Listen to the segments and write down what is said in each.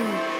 Cool.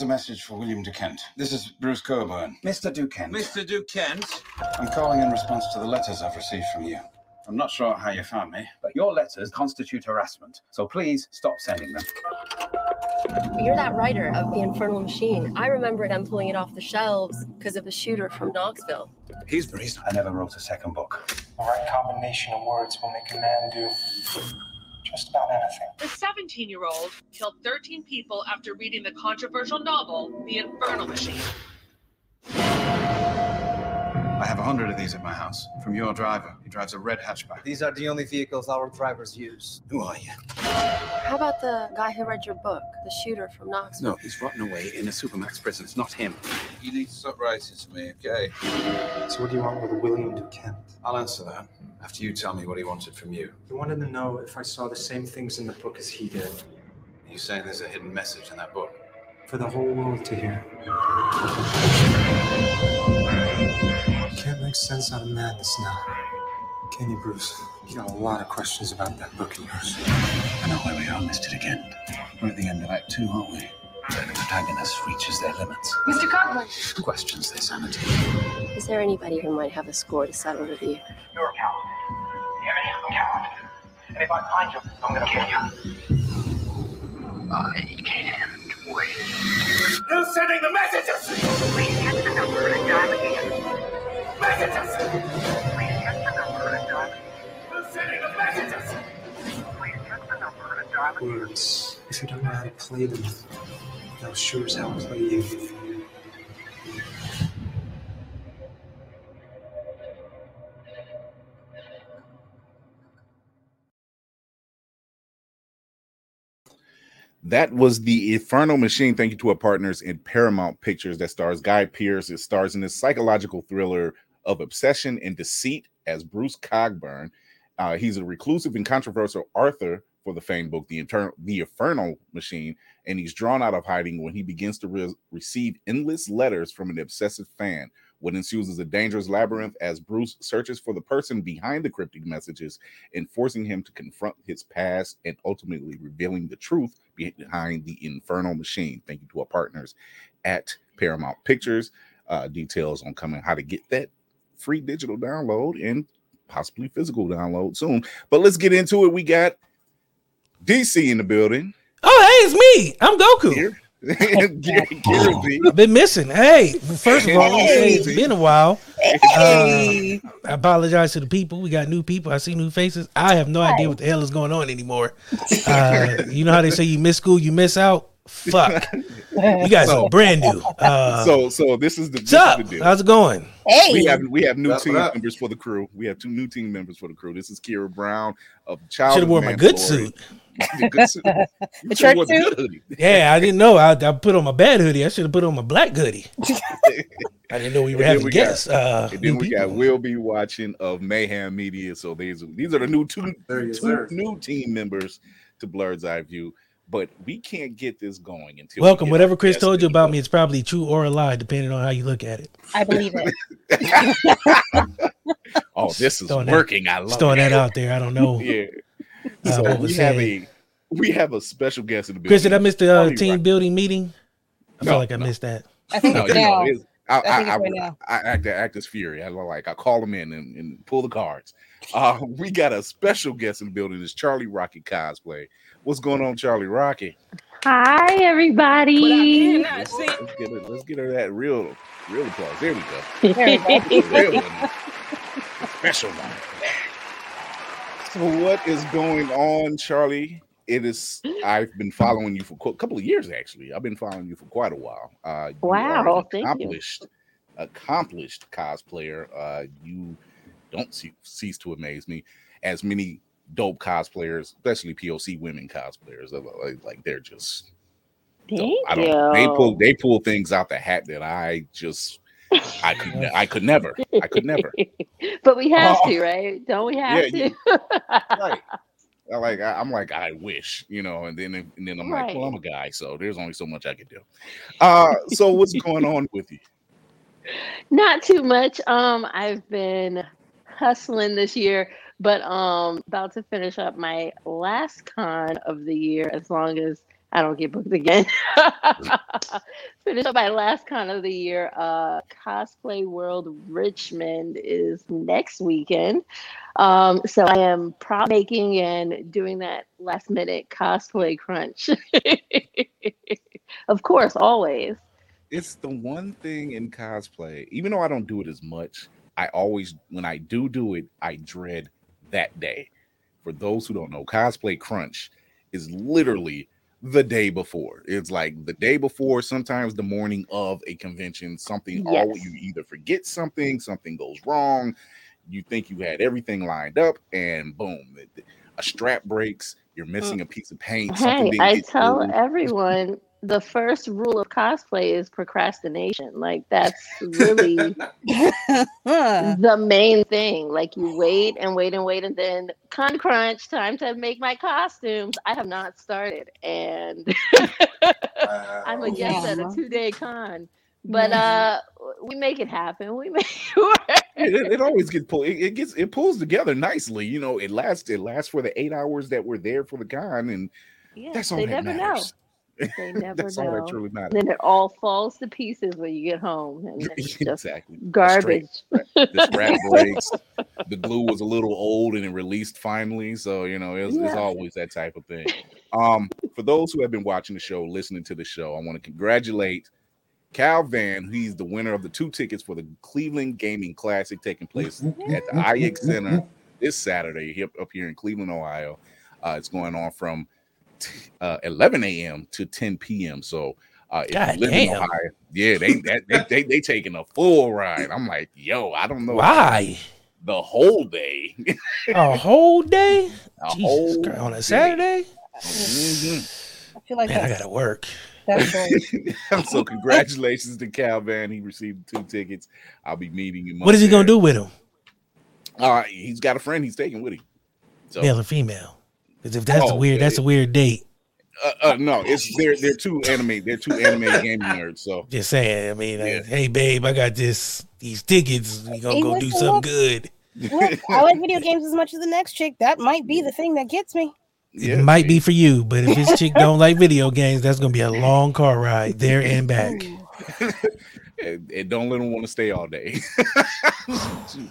Is a message for William DeKent. This is Bruce Cogburn. Mr. DeKent, Mr. DeKent, I'm calling in response to the letters I've received from you. I'm not sure how you found me. but your letters constitute harassment, so please stop sending them. You're that writer of The Infernal Machine. I remember them pulling it off the shelves because of the shooter from Knoxville. He's the reason I never wrote a second book. The right combination of words will make a man do just about anything. The 17 year old killed 13 people after reading the controversial novel, The Infernal Machine. I have a hundred of these at my house. From your driver. He drives a red hatchback. These are the only vehicles our drivers use. Who are you? How about the guy who read your book, the shooter from Knoxville? No, he's rotten away in a Supermax prison. It's not him. you need to stop writing to me, okay? So, what do you want with William DeKent? I'll answer that after you tell me what he wanted from you. He wanted to know if I saw the same things in the book as he did, He's saying there's a hidden message in that book. for the whole world to hear. Can't make sense out of madness now. Can you, Bruce? You got a lot of questions about that book of yours. I know where we are, Mr. DeKent. We're at the end of Act Two, aren't we? Where the protagonist reaches their limits. Mr. Cogburn! Questions their sanity. Is there anybody who might have a score to settle with you? You're a coward. Hear me? I'm a coward. And if I find you, I'm gonna kill you. I can't wait. Who's sending the messages? Please hit the number and dial again. Words. If you don't know how to play them, they'll sure as hell play you. That was the Infernal Machine. Thank you to our partners in Paramount Pictures that stars Guy Pearce. It stars in this psychological thriller of obsession and deceit as Bruce Cogburn. Uh, he's a reclusive and controversial author for the famed book, The, Internal, the Infernal Machine, and he's drawn out of hiding when he begins to re- receive endless letters from an obsessive fan. What ensues is a dangerous labyrinth as Bruce searches for the person behind the cryptic messages and forcing him to confront his past and ultimately revealing the truth behind the infernal machine. Thank you to our partners at Paramount Pictures. Uh, details on coming how to get that free digital download and possibly physical download soon. But let's get into it. We got DC in the building. Oh, hey, it's me. I'm Goku. Here. Gary- Gary B. I've been missing. Hey, first of all, let me say it's Hey. been a while. Uh, I apologize to the people. We got new people. I see new faces. I have no idea what the hell is going on anymore. Uh, you know how they say you miss school, you miss out. Fuck. You guys So- are brand new. Uh, so so this is the, this up? is the deal. How's it going? Hey. We have we have new What team members for the crew. We have two new team members for the crew. This is Kira Brown of Child. Should have worn my good suit. The good suit. You should've the good hoodie. Yeah, I didn't know. I, I put on my bad hoodie. I should have put on my black hoodie. I didn't know we were And then having we got- guests. Uh, And then we got people. will be watching of Mayhem Media. So these these are the new two, two new team members to Blerd's Eye View. But we can't get this going until we Welcome. get Whatever Chris told you in. about me, it's probably true or a lie, depending on how you look at it. I believe it. Oh, this is Throwing that- working. I love throwing it. that out there. I don't know. Yeah. Uh, So we have a we have a special guest in the building. Chris, did I miss the uh, team Rock. building meeting? I No, feel like I no. missed that. I think No, it's you know, now. it's- I, I think I, I, right now. I act act as fury. I like I call them in and, and pull the cards. Uh, we got a special guest in the building. It's Charlie Rocket cosplay. What's going on, Charlie Rocket? Hi, everybody. Let's, let's get her, let's get her that real real applause. There we go. There we go. Real one. Special one. So what is going on, Charlie? It is. I've been following you for a couple of years. Actually, I've been following you for quite a while. Uh, you are an Wow, thank you. accomplished, accomplished cosplayer. Uh, you don't ce- cease to amaze me. As many dope cosplayers, especially POC women cosplayers, they're like, like they're just. Thank I don't. They pull. They pull things out the hat that I just. I could. I could never. I could never. but we have Oh. to, right? Don't we have Yeah, to? right. I like I, I'm like I wish, you know, and then and then I'm like, well, I'm a guy, so there's only so much I could do. Uh, so what's going on with you? Not too much. Um, I've been hustling this year, but um, about to finish up my last con of the year. As long as I don't get booked again. Finish up my last con of the year. Uh, Cosplay World Richmond is next weekend. Um, so I am prop making and doing that last minute cosplay crunch. of course, always. It's the one thing in cosplay, even though I don't do it as much, I always, when I do do it, I dread that day. For those who don't know, cosplay crunch is literally the day before. It's like the day before, sometimes the morning of a convention, something oh, Yes. all you either forget something, something goes wrong, you think you had everything lined up, and boom, a strap breaks, you're missing mm. a piece of paint. Hey, I tell everyone the first rule of cosplay is procrastination. Like that's really the main thing. Like you wait and wait and wait, and then con crunch time to make my costumes. I have not started, and I'm a guest at a two day con. But uh, we make it happen. We make it work. it, it- it always gets pulled. It, it gets it pulls together nicely. You know, it lasts. It lasts for the eight hours that we're there for the con, and Yeah, that's all they that never matters. know. They never know. Then it all falls to pieces when you get home, and exactly. The garbage. The strap breaks. The glue was a little old and it released finally. So you know, it's, it's always that type of thing. Um, for those who have been watching the show, listening to the show, I want to congratulate Cal Van. He's the winner of the two tickets for the Cleveland Gaming Classic taking place at the IX Center this Saturday here, up here in Cleveland, Ohio. Uh, it's going on from t- uh, 11 a.m. to 10 p.m. So uh, if God you live in damn. Ohio, yeah, they, that, they they they taking a full ride. I'm like, yo, I don't know Why? the whole day, A whole day? a Jesus whole Christ, on a day. Saturday? Mhm. I feel like Man, I gotta work. that's so congratulations to Cal Van. He received two tickets. I'll be meeting him. What is he gonna do with him? All right, he's got a friend he's taking with him. So Male or female? Because if that's Oh, a weird, that's a weird date. uh, uh, no, it's they're they're two anime, they're two anime gaming nerds. So Just saying. I mean, like, hey babe, I got this these tickets. We gonna Hey, go do listen, something look. good. Look, I like video games as much as the next chick. That might be the thing that gets me. It might be for you, but if this chick don't like video games, that's gonna be a long car ride there and back. and, and don't let them want to stay all day.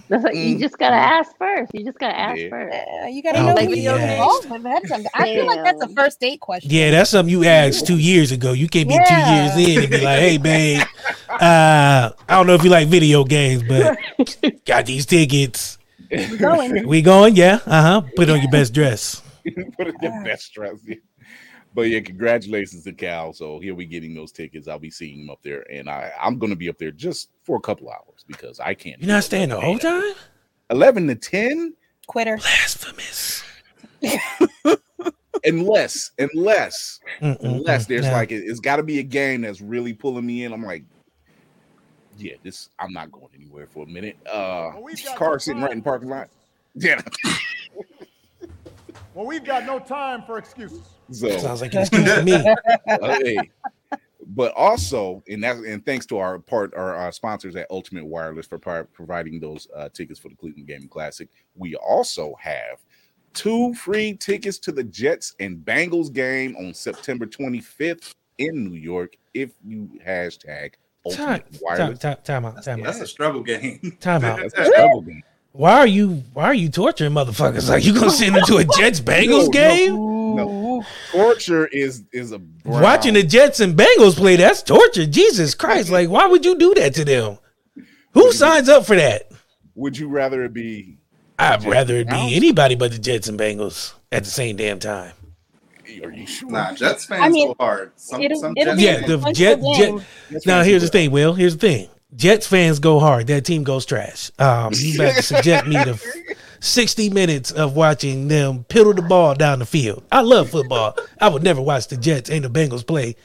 That's like, you just gotta ask first. You just gotta ask Mm. Yeah. first. Uh, you gotta Oh, know yeah. who you're involved with ahead of time. I feel like that's a first date question. Yeah, that's something you asked two years ago. You can't be Yeah. two years in and be like, "Hey, babe, uh, I don't know if you like video games, but got these tickets. We going. We going? Yeah, uh huh. Put on your best dress. Put on your best dress. Yeah. But yeah, congratulations to Cal. So he'll be getting those tickets. I'll be seeing him up there, and I I'm gonna be up there just for a couple hours because I can't. You're not staying the whole time. Eleven to ten, Quitter. Blasphemous. unless unless Mm-mm-mm. unless there's Nah. like it, it's got to be a game that's really pulling me in. I'm like, yeah, this I'm not going anywhere for a minute. Uh, car sitting right in parking lot. Yeah. Well, we've got no time for excuses. So Sounds like an excuse to me. Uh, hey. But also, and that, and thanks to our part, our, uh sponsors at Ultimate Wireless for pro- providing those uh, tickets for the Cleveland Gaming Classic. We also have two free tickets to the Jets and Bengals game on September 25th in New York. If you hashtag Time, Ultimate time, Wireless, time, time out. Time That's out. a struggle game. Time out. that's a struggle game. Why are you? Why are you torturing motherfuckers? Like you gonna send them to a Jets No, Bengals no, game? No, torture is is a brown- Watching the Jets and Bengals play, that's torture. Jesus Christ! Like, why would you do that to them? Who signs up for that? Would you rather it be? I'd Jets rather it Browns? be anybody but the Jets and Bengals at the same damn time. Are you sure? Nah, Jets fans I mean, go hard. Some, it'll- some it'll Jets be Yeah, the sequential Jet, Jet. Jets Now here's the thing, Will. Here's the thing. Jets fans go hard. That team goes trash. Um, you better subject me to 60 minutes of watching them piddle the ball down the field. I love football. I would never watch the Jets and the Bengals play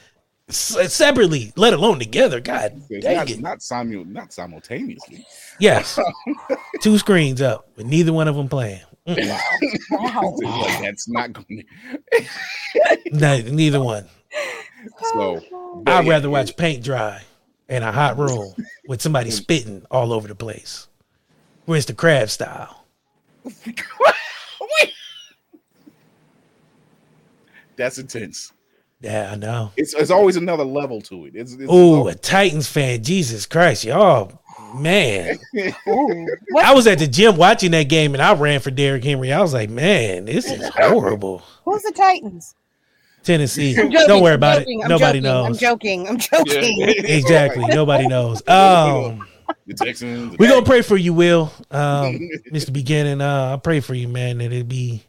separately, let alone together. God dang not, it. not, simu- not simultaneously. Yes. Two screens up, but neither one of them playing. Mm-mm. Wow. Like, that's not going No, neither one. So I'd rather watch paint dry in a hot room with somebody mm. spitting all over the place. Where's the crab style? that's intense. Yeah, I know. It's it's always another level to it. It's, it's Oh, a Titans fan. Jesus Christ, y'all, man. I was at the gym watching that game and I ran for Derrick Henry. I was like, man, this is horrible. Who's the Titans? Tennessee. Joking, Don't worry about joking, it. I'm Nobody joking, knows. I'm joking. I'm joking. exactly. Nobody knows. Um, the Texans. we're gonna pray for you, Will. Um, Mr. Beginning. Uh, I pray for you, man, that it be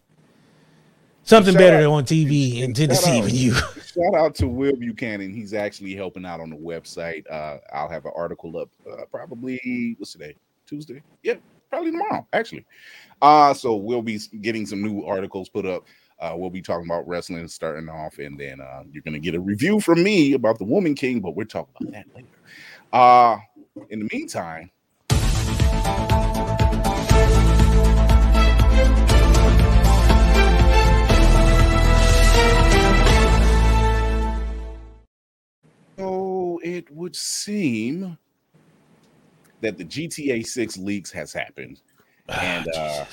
something Shout better out- on TV in Tennessee Shout with you. Shout out to Will Buchanan. He's actually helping out on the website. Uh, I'll have an article up uh, probably what's today? Tuesday? Yep, probably tomorrow, actually. Uh, so we'll be getting some new articles put up. Uh, we'll be talking about wrestling starting off, and then uh, you're gonna get a review from me about the Woman King, but we're talking about that later. Uh, in the meantime, So it would seem that the GTA 6 leaks has happened. And uh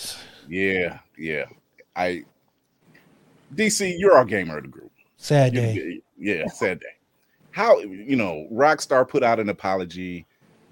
yeah, yeah. I DC, you're our gamer of the group. Sad You- day. Yeah, sad day. How you know, Rockstar put out an apology,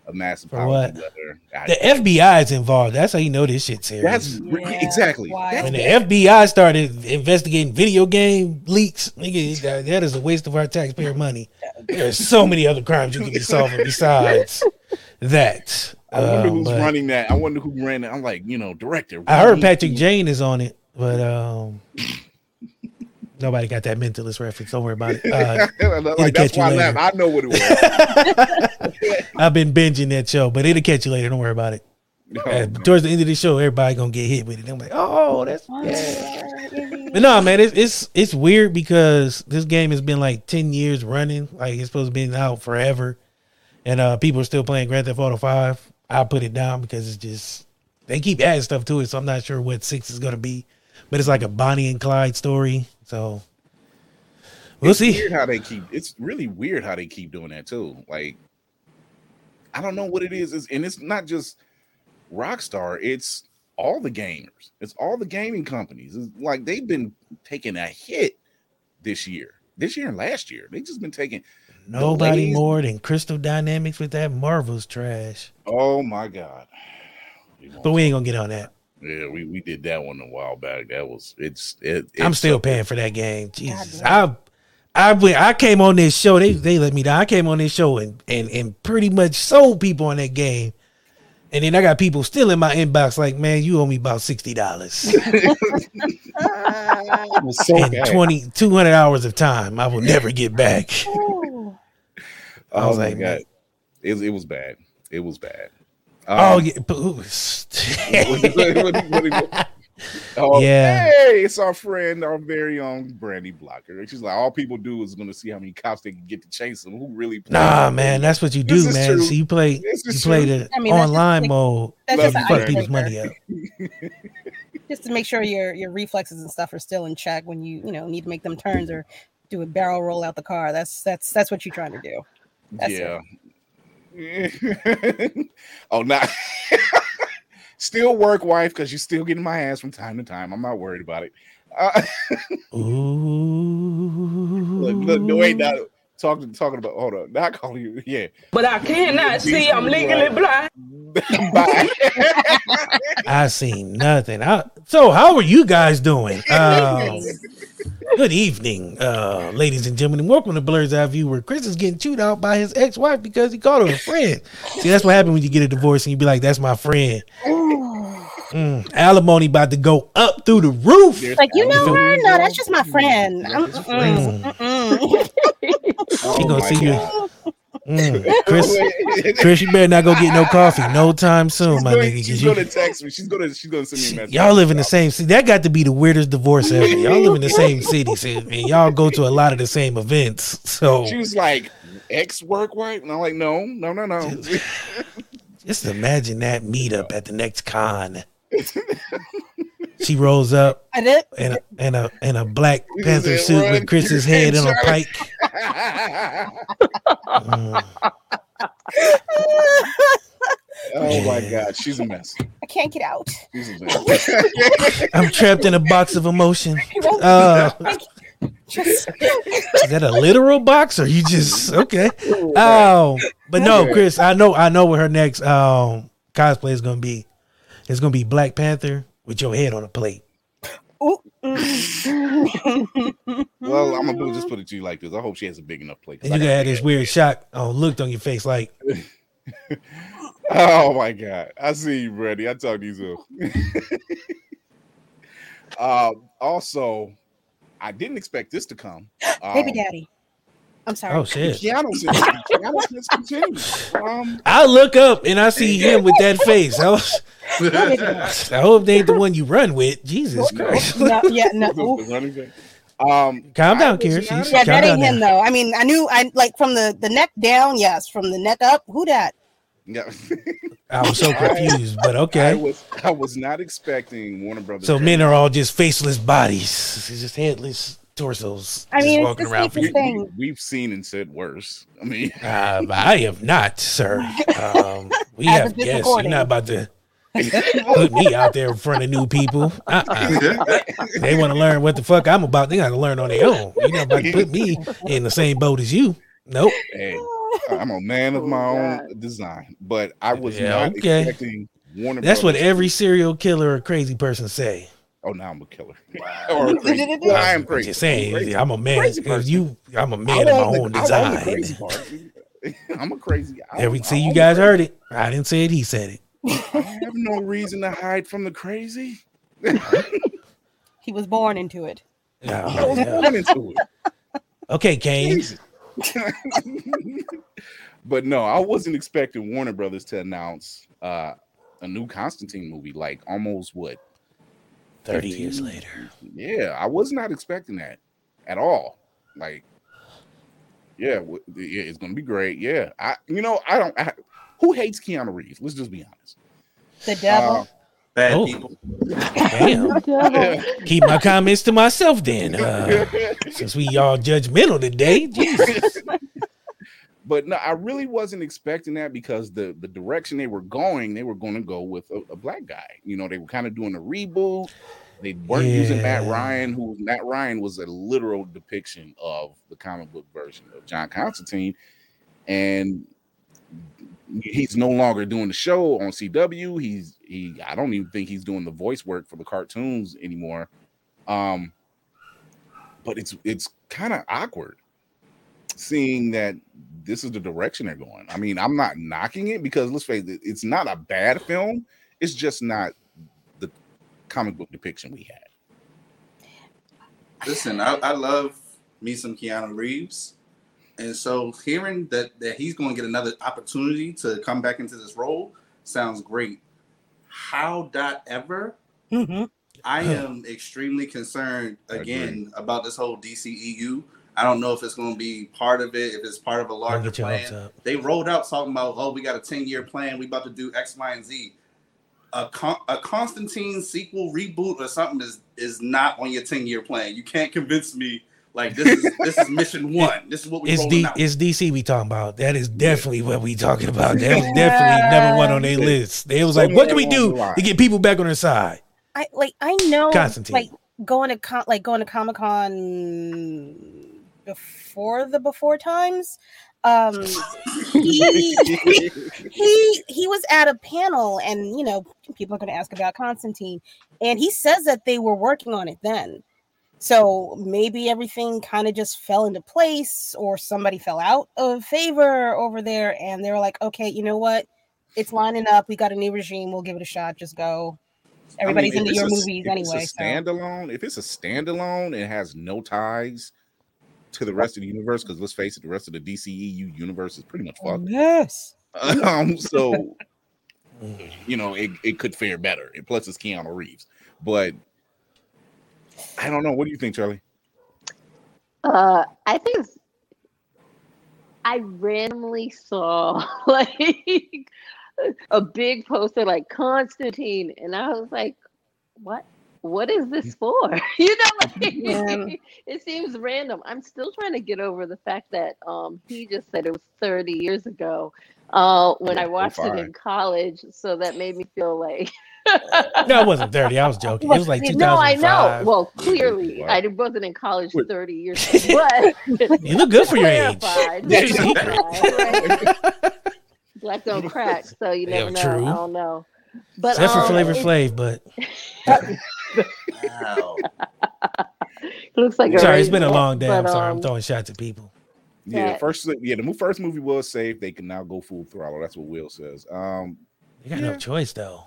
a massive For apology what? letter. I- The FBI is involved. That's how you know this shit's serious. That's re- exactly. That's when the FBI started investigating video game leaks, nigga, that- that is a waste of our taxpayer money. There's so many other crimes you could be solving besides that. I wonder Um, who's running that. I wonder who ran it. I'm like, you know, director. I heard Patrick Jane is on it, but um, nobody got that mentalist reference. Don't worry about it. Uh, it'll like, that's catch you why I later. laughed. I know what it was. I've been binging that show, but it'll catch you later. Don't worry about it. Uh, towards the end of the show, everybody gonna get hit with it. I'm like, oh, that's But no, man, it's it's it's weird because this game has been like ten years running. Like it's supposed to be out forever, and uh people are still playing Grand Theft Auto Five. I put it down because it's just they keep adding stuff to it, so I'm not sure what six is gonna be. But it's like a Bonnie and Clyde story, so we'll it's see. Weird how they keep. It's really weird how they keep doing that too. Like, I don't know what it is. It's, and it's not just Rockstar. It's all the gamers. It's all the gaming companies. It's like they've been taking a hit this year, this year and last year. They just been taking Nobody delays. more than Crystal Dynamics with that Marvel's trash. Oh my god! But we ain't gonna get on that. Yeah, we, we did that one a while back. That was it's it. I'm still something. paying for that game. Jesus, I, I went. I came on this show. They they let me down. I came on this show and and and pretty much sold people on that game. And then I got people still in my inbox like, man, you owe me about sixty dollars It was so and bad. 20, 200 hours of time. I will never get back. I Oh was my like, god, it, it was bad. It was bad. oh Um, yeah, but, Oh, Yeah. Hey, it's our friend, our very own Brandy Blocker. She's like, all people do is going to see how many cops they can get to chase them. Who really? plays Nah, man, that's what you do, is man. So you play, This you play true. the I mean, that's just online like- mode. that's you just fuck people's money up. just to make sure your your reflexes and stuff are still in check when you you know need to make them turns or do a barrel roll out the car. That's that's that's what you're trying to do. That's yeah. oh, now still work, wife, because you're still getting my ass from time to time. I'm not worried about it. Uh, look, look, no, wait, now talking talking about. Hold on, not calling you. Yeah, But I cannot see. I'm legally blind. Bye. I seen nothing. I, so how are you guys doing? Um, good evening, uh, ladies and gentlemen. Welcome to Blerd's Eye View, where Chris is getting chewed out by his ex-wife because he called her a friend. See, that's what happened when you get a divorce and you be like, "That's my friend." Mm, alimony about to go up through the roof. Like you know her? No, that's just my friend. I'm- friend. mm-mm, mm-mm. She gonna see you. Mm, Chris, Chris, you better not go get no coffee no time soon, my nigga. she's you- going to text me. She's going to she's going to send me a message. Y'all live in the same city. That got to be the weirdest divorce ever. Y'all live in the same city, and y'all go to a lot of the same events. So She was like, ex work wife? And I'm like, no, no, no, no. just imagine that meetup at the next con. She rolls up I did. in a in a in a Black Panther suit with Chris's head on a pike. Mm. oh my God. She's a mess. I can't get out. She's a mess. I'm trapped in a box of emotion. Uh, Is that a literal box or you just okay? Oh, but no, Chris, I know I know what her next um cosplay is gonna be. It's gonna be Black Panther with your head on a plate. Well, I'm gonna just put it to you like this. I hope she has a big enough plate. And you got got big this weird shock oh looked on your face like Oh my god. I see you, Brady. I talk to you soon. um, also, I didn't expect this to come. Baby Um, daddy. I'm sorry. Oh shit. Keanu said Keanu says continue. Um, I look up and I see him with that face. I was I hope they ain't the one you run with. Jesus Christ. No, yeah, no. ooh. um, Calm down, was Kira. She's- Yeah, calm that ain't him now. though. I mean, I knew I like from the the neck down. Yes, from the neck up. Who that? Yeah. I was so confused, but I okay. was I was not expecting Warner Brothers. So men are all just faceless bodies, It's just headless torsos. I just mean, it's walking the around. safest we, thing. we, have seen and said worse. I mean, Uh, I have not, sir. Um, we As have of guests. You're not about to put me out there in front of new people. Uh-uh. They want to learn what the fuck I'm about. They got to learn on their own. You're not about to put me in the same boat as you. Nope. hey, I'm a man of my own design, but I was Yeah, not okay. expecting Warner. That's what every serial killer or crazy person say. Oh, now I'm a killer. or crazy. Well, I am I'm crazy. just saying, crazy. I'm a man. Crazy Because you, I'm a I man of my own the- own I own design. crazy. I'm a crazy. I There we own- see you guys the heard it. I didn't say it. He said it. I have no reason to hide from the crazy. He was born into it. I was Yeah. born into it. Okay, Kane. But no, I wasn't expecting Warner Brothers to announce uh, a new Constantine movie like almost what 30 years later. Yeah, I was not expecting that at all. Like, yeah, w- yeah, it's gonna be great. Yeah, I, you know, I don't. I, who hates Keanu Reeves? Let's just be honest. The devil. Uh, Bad Oh. people. Damn. Keep my comments to myself then. Uh, since we all judgmental today. Jesus. But no, I really wasn't expecting that because the the direction they were going, they were going to go with a, a black guy. You know, they were kind of doing a reboot. They weren't using Matt Ryan, who Matt Ryan was a literal depiction of the comic book version of John Constantine, and he's no longer doing the show on CW. He's he I don't even think he's doing the voice work for the cartoons anymore. Um, but it's it's kind of awkward seeing that this is the direction they're going. I mean, I'm not knocking it because let's face it, it's not a bad film. It's just not the comic book depiction we had. Listen, I, I love me some Keanu Reeves. And so hearing that that he's going to get another opportunity to come back into this role sounds great. How dot ever Mm-hmm. I am extremely concerned again about this whole DCEU. I don't know if it's going to be part of it, if it's part of a larger get your hopes plan. They rolled out talking about, oh, we got a 10 year plan. We about to do X, Y, and Z. A, Con- a Constantine sequel reboot or something is is not on your 10 year plan. You can't convince me like this is this is mission one. This is what we It's D, out. it's DC we talking about. That is definitely what we talking about. That was definitely number one on their list. They was like, what can we do to get people back on their side? I like I know Constantine. like going to con- like going to Comic Con before the before times. Um he, he he was at a panel and you know people are going to ask about Constantine and he says that they were working on it then. So maybe everything kind of just fell into place or somebody fell out of favor over there and they were like, "Okay, you know what? It's lining up. We got a new regime. We'll give it a shot. Just go." Everybody's I mean, into your a- movies if it's a anyway. so- standalone, if it's a standalone, it has no ties to the rest of the universe. Because let's face it, the rest of the DCEU universe is pretty much fucked. Yes. Um, so you know, it, it could fare better. And plus, it's Keanu Reeves. But I don't know. What do you think, Charlie? Uh, I think I randomly saw like a big poster like Constantine, and I was like, "What? What is this for? You know, like, Yeah. it seems random. I'm still trying to get over the fact that um he just said it was 30 years ago uh when I watched it in college. So that made me feel like No, it wasn't 30. I was joking. It was like no, I know. 2005. Well, clearly, I wasn't in college 30 years ago, but You look good for your age. clarified, Yeah, you clarified, right? Black don't crack, so you Yeah, never know. true. I don't know. But Except for um, Flavor it- Flav, but looks like sorry, it's been a long day. I'm sorry. um, I'm throwing shots at people. Yeah, that- first yeah, the first movie was safe. They can now go full throttle. That's what Will says. Um, They got yeah. no choice though.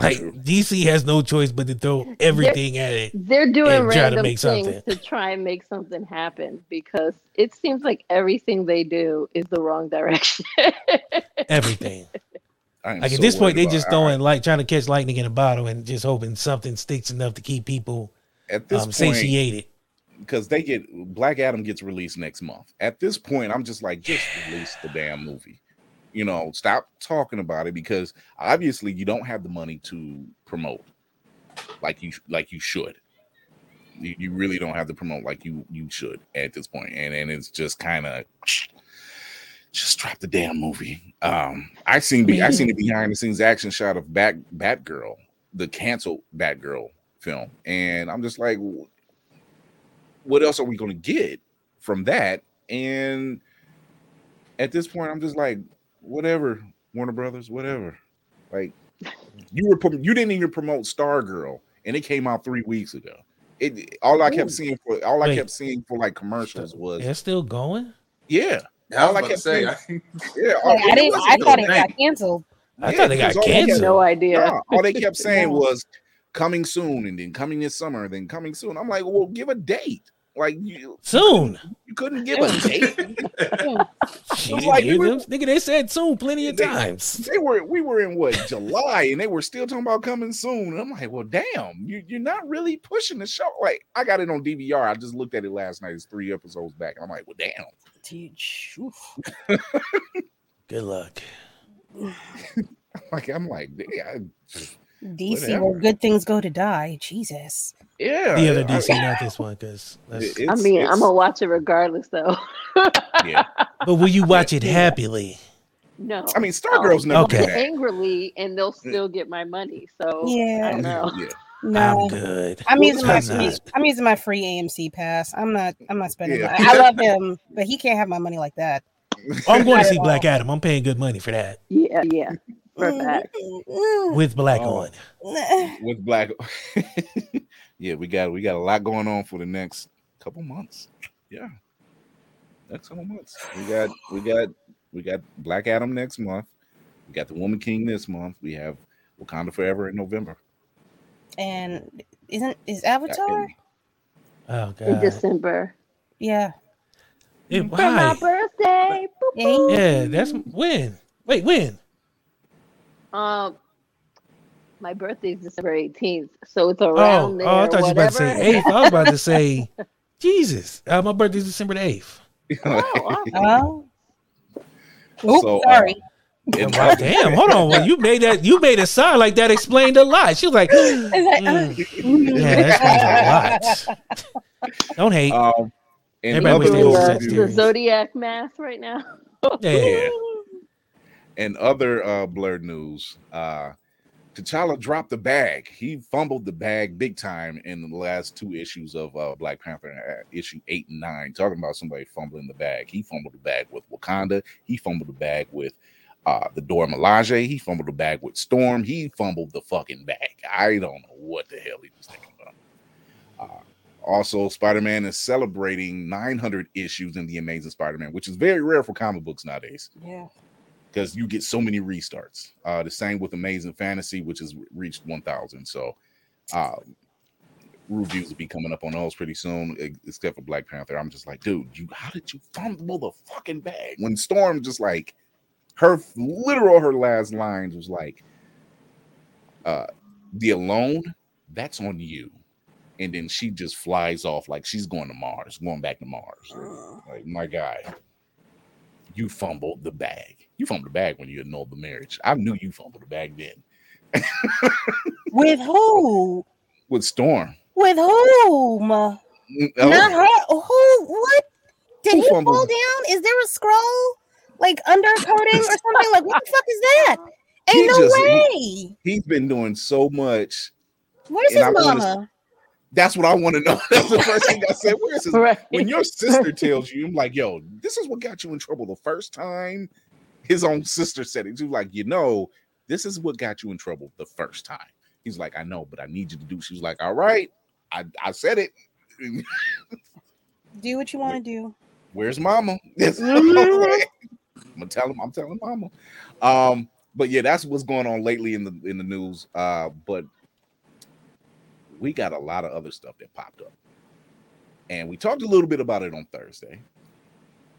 Like DC has no choice but to throw everything at it. They're doing and try to random make things something. to try and make something happen because it seems like everything they do is the wrong direction. Everything. Like at so this point, they just throwing like trying to catch lightning in a bottle and just hoping something sticks enough to keep people at this um, point, satiated. because they get Black Adam gets released next month. At this point, I'm just like, just release the damn movie. You know, stop talking about it because obviously you don't have the money to promote like you like you should. You, you really don't have to promote like you you should at this point, and and it's just kind of just drop the damn movie. Um, I seen be I seen the behind the scenes action shot of Bat Batgirl, the canceled Batgirl film, and I'm just like, what else are we going to get from that? And at this point, I'm just like, whatever, Warner Brothers, whatever. Like, you were you didn't even promote Stargirl, and it came out three weeks ago. It all I kept Ooh. seeing for all I Wait. kept seeing for like commercials was It's still going. yeah. I was all I about to say, seeing, yeah. Oh, like, all- I didn't. I thought it got canceled. I Yeah, thought they got because all they kept- canceled. no idea. Nah, all they kept saying Yeah. was coming soon, and then coming this summer, then coming soon. I'm like, well, give a date. Like you Soon. you couldn't give a date. Shit, like hear we- them- nigga, they said soon plenty of They- times. They were we were in what July, and they were still talking about coming soon. And I'm like, well, damn, you you're not really pushing the show. Like I got it on DVR. I just looked at it last night. It's three episodes back. I'm like, well, damn. Teach. Good luck. Like I'm like, yeah, DC, Whatever. where good things go to die. Jesus. yeah. The other I- DC, not this one, because. I mean, it's- I'm gonna watch it regardless, though. yeah. But will you watch it happily? no, I mean, Stargirl's never Okay. angrily, and they'll still get my money. So Yeah. I don't know. Yeah. No. I'm good. I'm using my I'm free, not. I'm using my free AMC pass. I'm not I'm not spending. Yeah. my- I love him, but he can't have my money like that. I'm going to see at Black. Adam. I'm paying good money for that Yeah, yeah, for a mm-hmm. fact. Mm-hmm. with Black Oh. on. with black yeah we got we got a lot going on for the next couple months yeah next couple months we got we got we got black adam next month we got the woman king this month we have wakanda forever in november And isn't is Avatar? and- Oh In. December Yeah. It- for my birthday. boop, Yeah, boop. that's when. Wait, when? Um, my birthday is December 18th, so it's Oh, around there. oh, I thought you were about to say eighth. I was about to say, Jesus. Uh, my is December the eighth. Oh, Oh. Oops, So, uh, sorry. and Wow, damn, hold on. Well, you made that. You made a sign like that. Explained a lot. She was like, mm. "Yeah, that explains a lot." Don't hate. um and Everybody wish they doing the, the zodiac math right now. Yeah. and other uh blerd news uh T'Challa dropped the bag. He fumbled the bag big time in the last two issues of uh, Black Panther, uh, issue eight and nine. Talking about somebody fumbling the bag. He fumbled the bag with Wakanda. He fumbled the bag with uh, the Dora Milaje. He fumbled the bag with Storm. He fumbled the fucking bag. I don't know what the hell he was thinking about. Uh, also, Spider Man is celebrating 900 issues in the Amazing Spider Man, which is very rare for comic books nowadays Yeah. because you get so many restarts. Uh, the same with Amazing Fantasy, which has reached 1,000. So, uh, reviews will be coming up on those pretty soon, ex- except for Black Panther. I'm just like, dude, you how did you fumble the fucking bag when Storm just like her literal her last lines was like, uh, the alone that's on you. And then she just flies off like she's going to Mars, going back to Mars. Like, my guy, you fumbled the bag. You fumbled the bag when you annulled the marriage. I knew you fumbled the bag then. With who? with Storm. With whom? Mm, Not oh, her. Who? What? Did Who he fumbled? fall down? Is there a scroll like undercoating or something? Like what the fuck is that? Ain't He no just- way. He's been doing so much. Where's his I wanna- mama? That's what I want to know. That's the first thing I said. Where's his? Right. When your sister tells you, I'm like, yo, this is what got you in trouble the first time. His own sister said it. She was like, you know, this is what got you in trouble the first time. He's like, I know, but I need you to do. She was like, all right, I, I said it. Do what you want to do. Where's mama? I'm gonna tell him. I'm telling mama. Um, but yeah, that's what's going on lately in the in the news. Uh, but we got a lot of other stuff that popped up, and we talked a little bit about it on Thursday.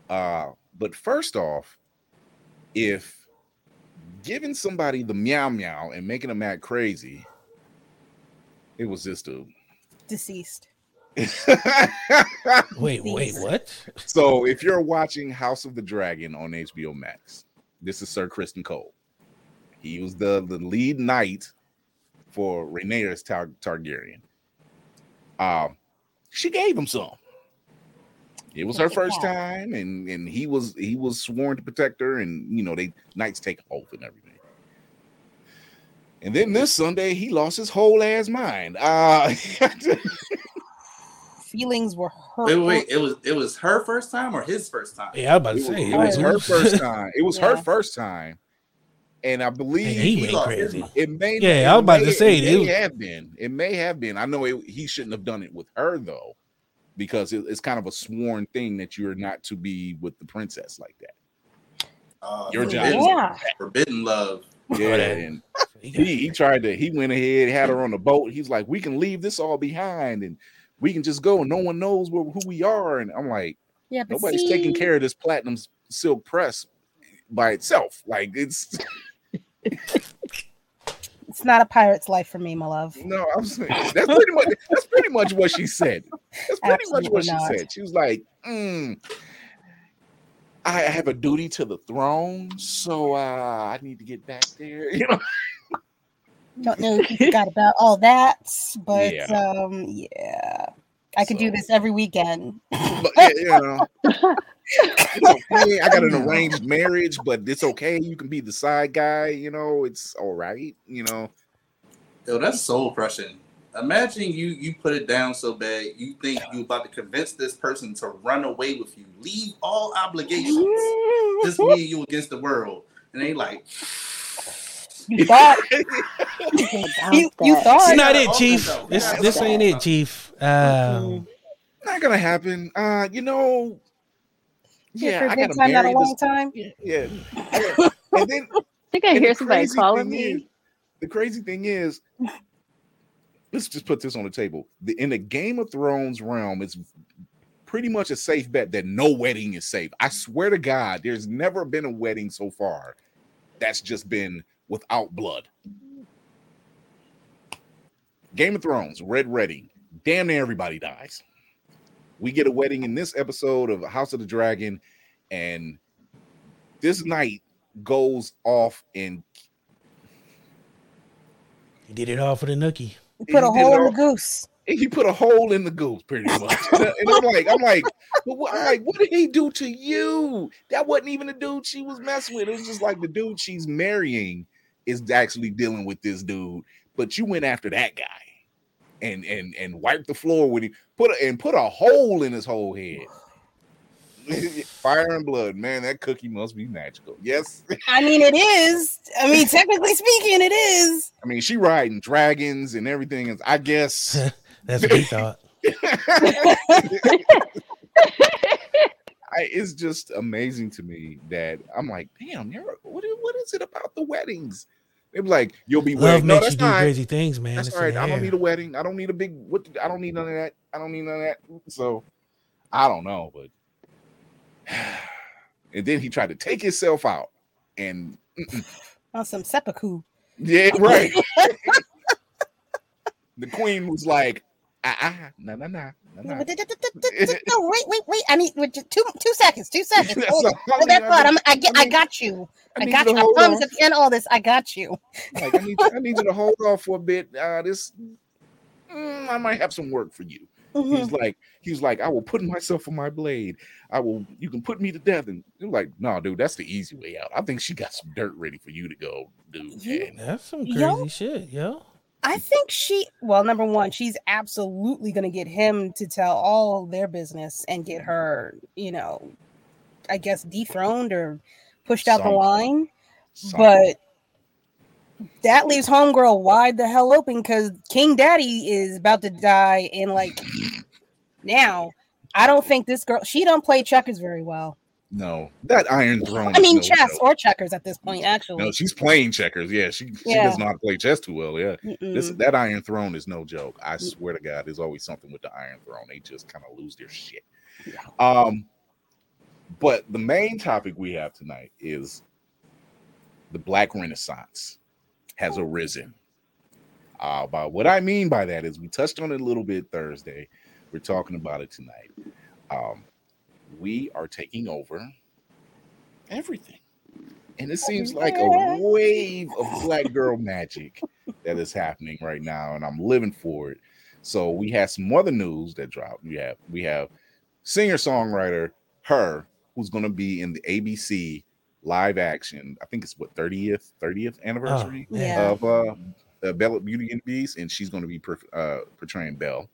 Uh, but first off, if giving somebody the meow meow and making them act crazy, it was this dude. Deceased. Wait, wait, what? So if you're watching House of the Dragon on HBO Max, this is Sir Criston Cole. He was the, the lead knight for Rhaenyra's Tar- Targaryen. Um, she gave him some. It was her first time, and and he was he was sworn to protect her, and you know they knights take oath and everything. And then this Sunday, he lost his whole ass mind. Uh, Feelings were hurt. Wait, wait, wait, it was it was her first time or his first time? Yeah, I was about to It was, say. it was her first time. It was her first time, and I believe he went lost crazy. his- it may. Yeah, it I was about may- to say, it it may was- have been. It may have been. I know it, he shouldn't have done it with her though, because it- it's kind of a sworn thing that you're not to be with the princess like that. Uh, Your job. forbidden, Yeah. forbidden love. Yeah, and he he tried to. He went ahead, had her on the boat. He's like, "We can leave this all behind, and we can just go. And no one knows where, who we are." And I'm like, Yeah, nobody's see, taking care of this platinum silk press by itself. Like it's It's not a pirate's life for me, my love. no, I'm saying that's pretty much that's pretty much what she said. That's pretty much what Absolutely she said. She was like, mm, I have a duty to the throne, so uh, I need to get back there. You know, Don't know if you forgot about all that, but Yeah. um, yeah, I could do this every weekend. but yeah, you know, it's okay. I got an arranged marriage, but it's okay. You can be the side guy. You know, it's all right. You know, Yo, that's soul crushing. Imagine you you put it down so bad you think you about to convince this person to run away with you, leave all obligations, just me and you against the world, and they like, You thought you, you thought It's not it, Chief. though. This Yeah, this ain't it, Chief. Um, not gonna happen. Uh, you know, Here yeah, for a I good gotta time, not a long this. time. Yeah, yeah. yeah. and then I think I hear the somebody crazy calling thing me. is- the crazy thing is, let's just put this on the table. The, in the Game of Thrones realm, it's pretty much a safe bet that no wedding is safe. I swear to God, there's never been a wedding so far that's just been without blood. Game of Thrones, Red Wedding, damn near everybody dies. We get a wedding in this episode of House of the Dragon, and this night goes off and he did it all for the nookie. You put a He did hole in the goose. and he put a hole in the goose pretty much. and I'm like, I'm like, but what, I'm like, what did he do to you? That wasn't even the dude she was messing with. It was just like the dude she's marrying is actually dealing with this dude, but you went after that guy and and and wiped the floor with him, put a, and put a hole in his whole head. Fire and blood, man. That cookie must be magical. Yes, I mean, it is. I mean, technically speaking, it is. I mean she riding dragons and everything. Is I guess That's what he thought. I, it's just amazing to me that I'm like, damn, you're, what, is- what is it about the weddings? They be like, you'll be Love wedding. No, makes that's you do fine. crazy things, man. That's It's all right. I don't need a wedding. I don't need a big. What? I don't need none of that. I don't need none of that. So, I don't know, but. And then he tried to take himself out, and. On some seppuku. yeah, right. the queen was like, ah, ah, nah, nah, nah, nah, nah. No, wait, wait, wait. I need just two two seconds. Two seconds. Hold, all hold I that thought. I'm, I get. I, got you. I I, got you you. to I hold promise on. at the end of all this, I got you. Like, I need, I need you to hold off for a bit. Uh, this, mm, I might have some work for you. He's like, he's like, I will put myself on my blade. I will. You can put me to death, and you're like, no, dude, that's the easy way out. I think she got some dirt ready for you to go, dude. man. That's some crazy Yo. shit, yo. I think she, well, number one, she's absolutely going to get him to tell all their business and get her, you know, I guess dethroned or pushed out the line. But that leaves Homegirl wide the hell open because King Daddy is about to die. And like now, I don't think this girl, she don't play checkers very well. No, that Iron Throne. I mean, no chess or checkers at this point, actually. No, she's playing checkers. Yeah, she she Yeah. does not play chess too well. Yeah, this that Iron Throne is no joke. I swear to God, there's always something with the Iron Throne. They just kind of lose their shit. Yeah. Um, but the main topic we have tonight is the Black Renaissance has arisen. Uh, by what I mean by that is we touched on it a little bit Thursday. We're talking about it tonight. Um, we are taking over everything. And it seems like a wave of black girl magic that is happening right now, and I'm living for it. So we have some other news that dropped. We have we have singer songwriter H.E.R. who's going to be in the ABC live action. I think it's what 30th 30th anniversary Yeah. of uh, uh Bella Beauty and the Beast, and she's going to be per, uh, portraying Belle.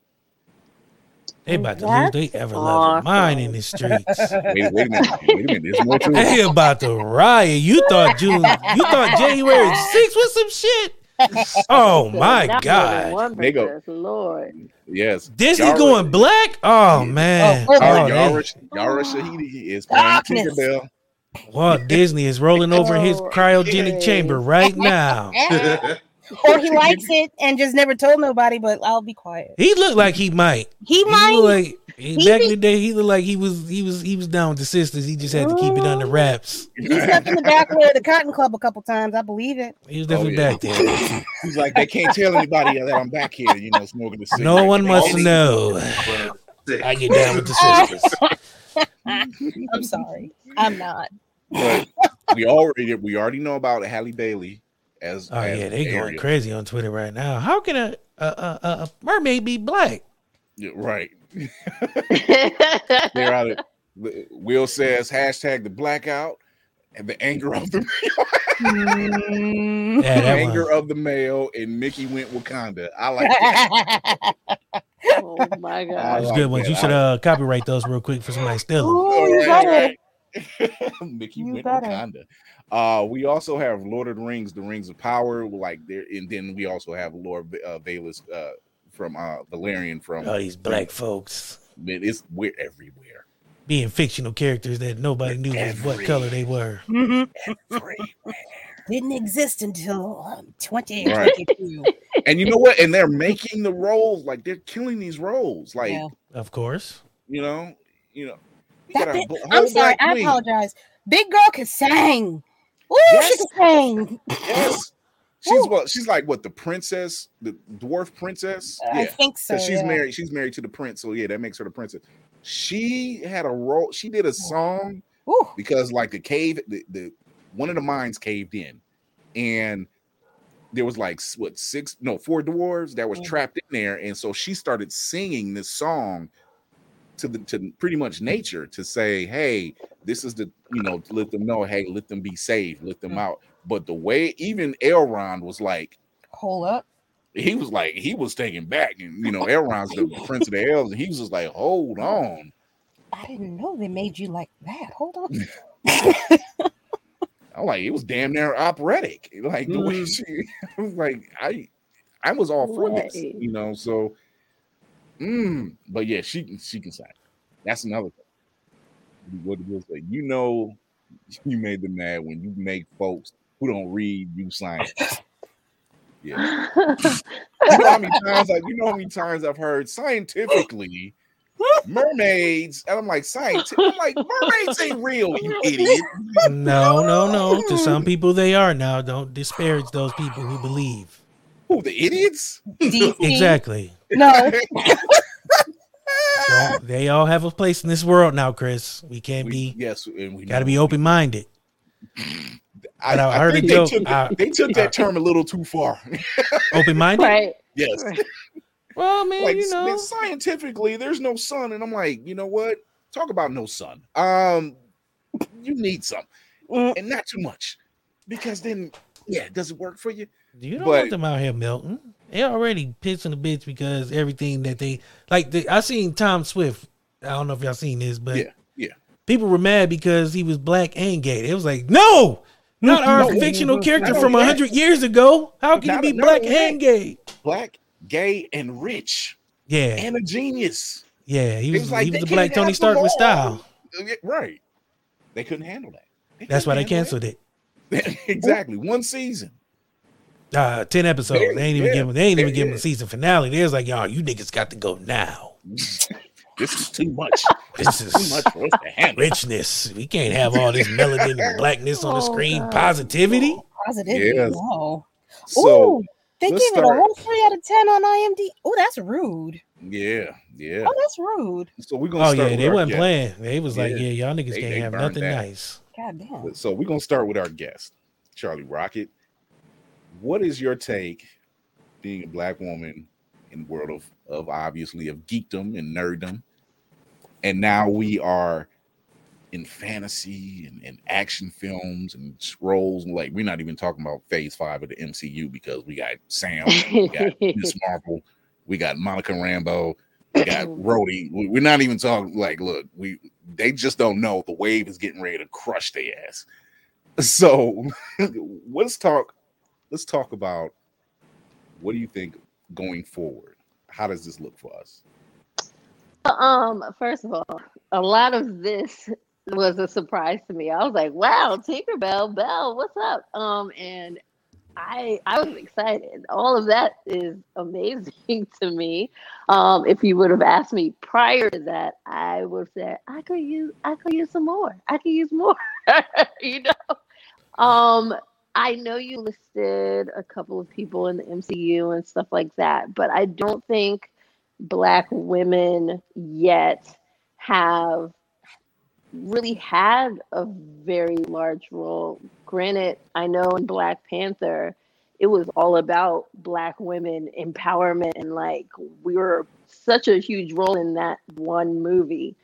They about to lose they ever loving mind in the streets. Wait, wait a minute, wait a minute. There's more to it. They about to riot. You thought June, you thought January 6th was some shit. Oh my Not god. one They go- princess, Lord. Yes, Disney Yara- going black? Oh man. Oh, Oh, Yara, Yara Shahidi is playing Darkness. Tinkerbell. Walt Disney is rolling over in his Oh, cryogenic chamber right now. or he likes it and just never told nobody, but I'll be quiet. He looked like he might. He He might. looked like he, He back be- in the day. He looked like he was he was he was down with the sisters. He just had to keep it under mm. wraps. He slept in the back row of the Cotton Club a couple times. I believe it. He was Oh, definitely yeah. back there. He's like, they can't tell anybody that I'm back here, you know, smoking the cigarette. No one must only- know. I get down with the sisters. I'm sorry. I'm not. But we already we already know about Halle Bailey as Oh as yeah, they going crazy on Twitter right now. How can a a, a, a mermaid be black? Yeah, right. They're out of Will says hashtag the blackout and the anger of the Yeah, that anger one. of the male and Mickey went Wakanda. I like that. Oh my god. It's like good ones. that. You should uh copyright those real quick for somebody steal them. Ooh, you Right, better. right. Mickey You went better. Wakanda. Uh, we also have Lord of the Rings, the Rings of Power, like there, and then we also have Lord uh, Valus uh, from uh, Valerian from. Oh, these black folks Man, it's we're everywhere. being fictional characters that nobody knew was what color they were. Mhm. Everywhere. Didn't exist until um, Right. and you know what? And they're making the roles like they're killing these roles. Like Yeah. Of course. you know, you know. That I'm sorry. I queen. apologize. Big girl can sing. Ooh, Yes. she can sing. Yes. She's what? She's like what? The princess, the dwarf princess. I think so. she's yeah. married. She's married to the prince, so yeah, that makes her the princess. She had a role. She did a song Ooh. because like the cave, the, the one of the mines caved in, and there was like what six, no, four dwarves that was Mm. trapped in there, and so she started singing this song to the to pretty much nature to say, hey, this is the you know let them know, hey, let them be saved, let them Mm. out. But the way even Elrond was like Hold up. he was like he was taken back, and you know, Elrond's the prince of the elves, and he was just like, hold on. I didn't know they made you like that. Hold on. I'm like, it was damn near operatic. Like the way Mhm. she I was like, I I was all for this, you know. So mm, but yeah, she can she can sign. That's another thing. What it was like, you know you made them mad when you make folks who don't read you sign. Yeah. You know how many times I you know how many times I've heard scientifically mermaids, and I'm like, scientific. I'm like, mermaids ain't real, you idiot. No, no, no. To some people they are now. Don't disparage those people who believe. Who the idiots? DC. Exactly. No. Don't- they all have a place in this world now, Chris. We can't We- be yes, and we gotta be open minded. I, I I heard think they joke. took, I- they took that uh, term a little too far. Open minded? Right. yes. Well, man, like you know. scientifically, there's no sun, and I'm like, you know what? Talk about no sun. Um, you need some, mm. and not too much, because then, yeah, does it work for you? You don't But- want them out here melting. They already pissing the bitch because everything that they like. The, I seen Tom Swift. I don't know if y'all seen this, but Yeah, yeah. people were mad because he was black and gay. It was like, no, not mm-hmm. our No, fictional character not from a hundred years ago. How can you be black and gay? Black, gay, and rich, Yeah, and a genius. yeah. He was, was like, he was they the black Tony Stark with style. Right. They couldn't handle that. That's why they canceled it. exactly. One season. Uh, ten episodes. Yeah, They ain't even yeah, give him. They ain't even yeah, give him yeah. a season finale. They was like, y'all, you niggas got to go now. This is too much. This is too much for us to handle. richness. We can't have all this melanin and blackness on the Oh, screen. God. Positivity. Positivity. Yes. No. So Ooh, they let's gave it a start- whole three out of ten on IMDb. Oh, that's rude. Yeah, yeah. Oh, that's rude. So we're gonna Oh start yeah, they our wasn't guest. playing. They was like, Yeah. yeah, y'all niggas They- can't they have nothing that. nice. God damn. So we're gonna start with our guest, Charlie Rocket. What is your take, being a black woman in the world of of obviously of geekdom and nerddom, and now we are in fantasy and, and action films and roles. Like we're not even talking about Phase Five of the MCU because we got Sam, we got Miss Marvel, we got Monica Rambeau, we got Rhodey. We- We're not even talking like, look, we they just don't know the wave is getting ready to crush their ass. So let's talk. Let's talk about what do you think going forward? How does this look for us? Um, first of all, a lot of this was a surprise to me. I was like, "Wow, Tinkerbell, Bell, what's up?" Um, and I I was excited. All of that is amazing to me. Um, if you would have asked me prior to that, I would have said I could use I could use some more. I could use more. you know. Um, I know you listed a couple of people in the MCU and stuff like that, but I don't think black women yet have really had a very large role. Granted, I know in Black Panther, it was all about black women empowerment and like we were such a huge role in that one movie.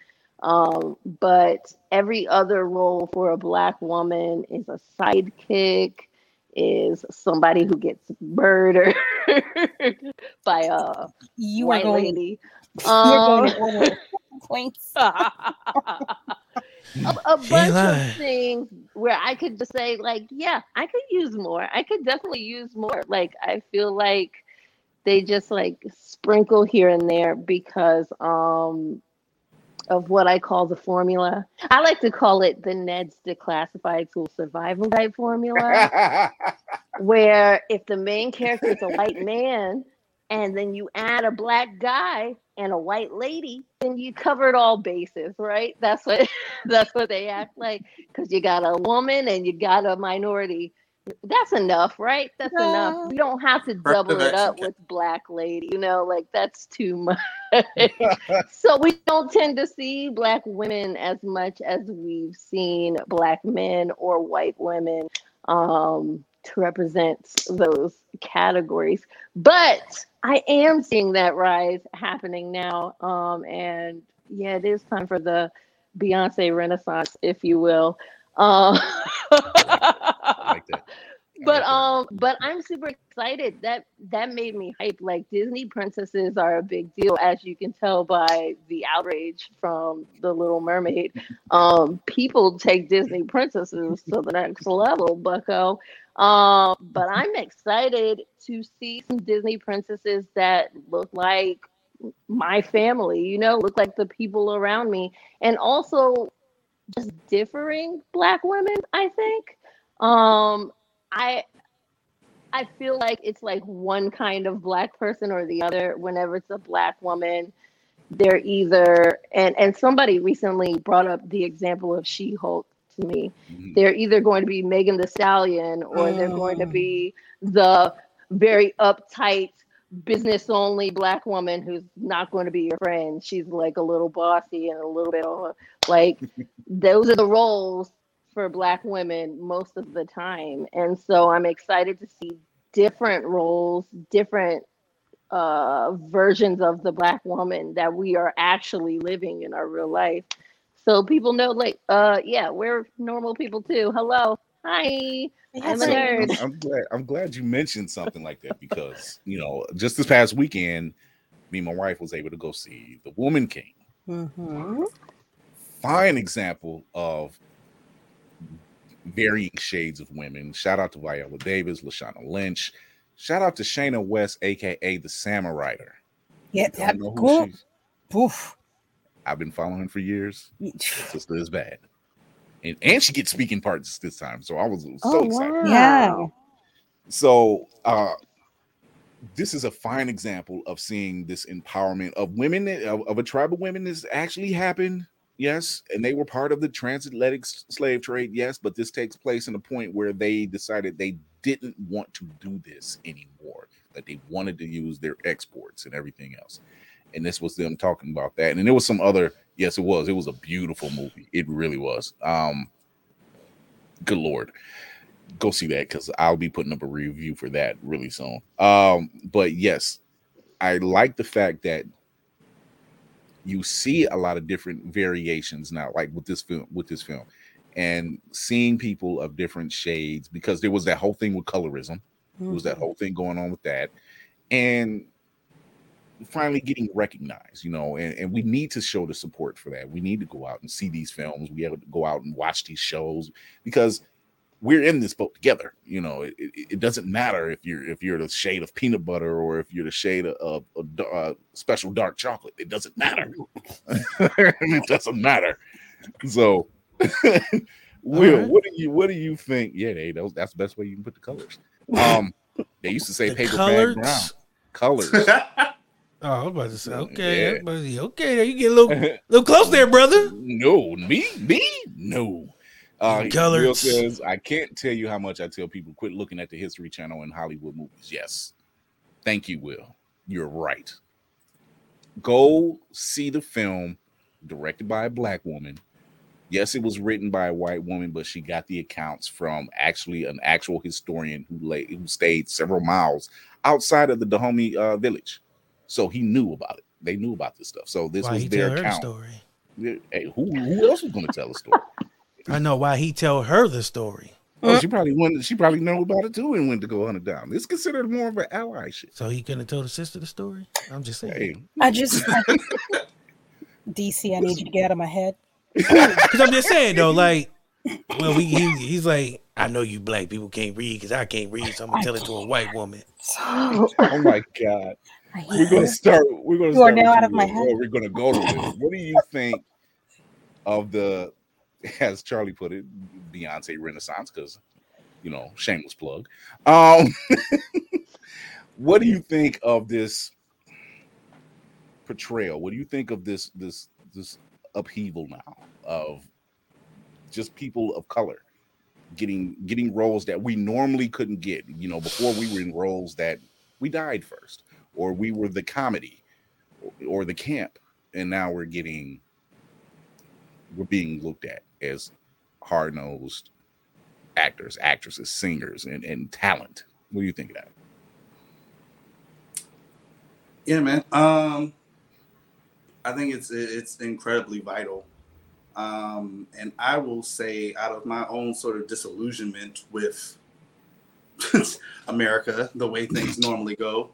Um, but every other role for a black woman is a sidekick, is somebody who gets murdered by a You are white going. lady. You're going Um, in order a, a bunch lying. of things where I could just say, like, yeah, I could use more. I could definitely use more. Like, I feel like they just like sprinkle here and there because um of what I call the formula. I like to call it the Ned's declassified school survival guide formula where if the main character is a white man and then you add a black guy and a white lady then you covered all bases right that's what that's what they act like because you got a woman and you got a minority that's enough right that's enough we don't have to double it up with black lady you know like that's too much so we don't tend to see black women as much as we've seen black men or white women um, to represent those categories. But I am seeing that rise happening now. Um, and yeah, it is time for the Beyonce Renaissance, if you will. Uh, but um but i'm super excited. That that made me hype. Like disney princesses are a big deal as you can tell by the outrage from the little mermaid. Um people take disney princesses to the next level bucko. Um but i'm excited to see some disney princesses that look like my family you know look like the people around me and also just differing black women i think um I I feel like it's like one kind of black person or the other. Whenever it's a black woman, they're either and and somebody recently brought up the example of She-Hulk to me. They're either going to be Megan Thee Stallion or they're going to be the very uptight business only black woman who's not going to be your friend. She's like a little bossy and a little bit like those are the roles for black women most of the time and so i'm excited to see different roles different uh versions of the black woman that we are actually living in our real life. So people know like uh yeah, we're normal people too. Hello. Hi. I'm a So, nerd. I'm, I'm glad I'm glad you mentioned something like that because you know just this past weekend, me and my wife was able to go see The Woman King. Mm-hmm. Fine example of varying shades of women. Shout out to Viola Davis, Lashana Lynch. Shout out to Shaina West, aka the Samurai. Yeah, Don't that cool. she- Oof. I've been following for years. Sister is bad. And, and she gets speaking parts this time. So I was so Oh, excited. Yeah. So uh this is a fine example of seeing this empowerment of women of, of a tribe of women that's actually happened. Yes, and they were part of the transatlantic slave trade. Yes, but this takes place in a point where they decided they didn't want to do this anymore. That they wanted to use their exports and everything else. And this was them talking about that. And there was some other. Yes, it was. It was a beautiful movie. It really was. Um, good lord go see that because I'll be putting up a review for that really soon. Um, but yes, I like the fact that you see a lot of different variations now, like with this film, with this film, and seeing people of different shades because there was that whole thing with colorism. There was that Mhm. whole thing going on with that, and finally getting recognized, you know, and, and we need to show the support for that. We need to go out and see these films. We have to go out and watch these shows because we're in this boat together. You know, it, it, doesn't matter if you're if you're the shade of peanut butter or if you're the shade of, of, of da- uh, special dark chocolate. It doesn't matter. it doesn't matter. So, Will, right. what do you what do you think? Yeah, they, those, that's the best way you can put the colors. Um, they used to say The paper colors? bag brown. Colors. Oh, I was about to say, okay, Yeah. I was about to say, okay, there you get a little, little close there, brother. No, me, me, no. Uh, Colors. Says, I can't tell you how much I tell people quit looking at the History Channel and Hollywood movies. Yes. Thank you, Will. You're right. Go see the film directed by a black woman. Yes, it was written by a white woman, but she got the accounts from actually an actual historian who lay who stayed several miles outside of the Dahomey uh, village. So he knew about it. They knew about this stuff. So this Why was he their account. story? Hey, who, who else was going to tell a story? I know why he tell her the story. Oh, she probably wanted. She probably know about it too and went to go hunt it down. It's considered more of an ally shit. So he couldn't tell the sister the story. I'm just saying. Hey, I just DC, I need you to get out of my head. Because I'm just saying though, like, well, we he, he's like, I know you black people can't read because I can't read, so I'm gonna tell it to a white woman. oh my god, we're gonna start. We're gonna. You are now out of my head. We're gonna go to this. What do you think of the, as Charlie put it, Beyonce Renaissance? Because you know, shameless plug. Um, what do you think of this portrayal? What do you think of this this this upheaval now of just people of color getting getting roles that we normally couldn't get? You know, before we were in roles that we died first, or we were the comedy, or, or the camp, and now we're getting we're being looked at as hard nosed actors, actresses, singers, and, and talent. What do you think of that? Yeah, man. Um, I think it's it's incredibly vital. Um, and I will say, out of my own sort of disillusionment with America, the way things normally go,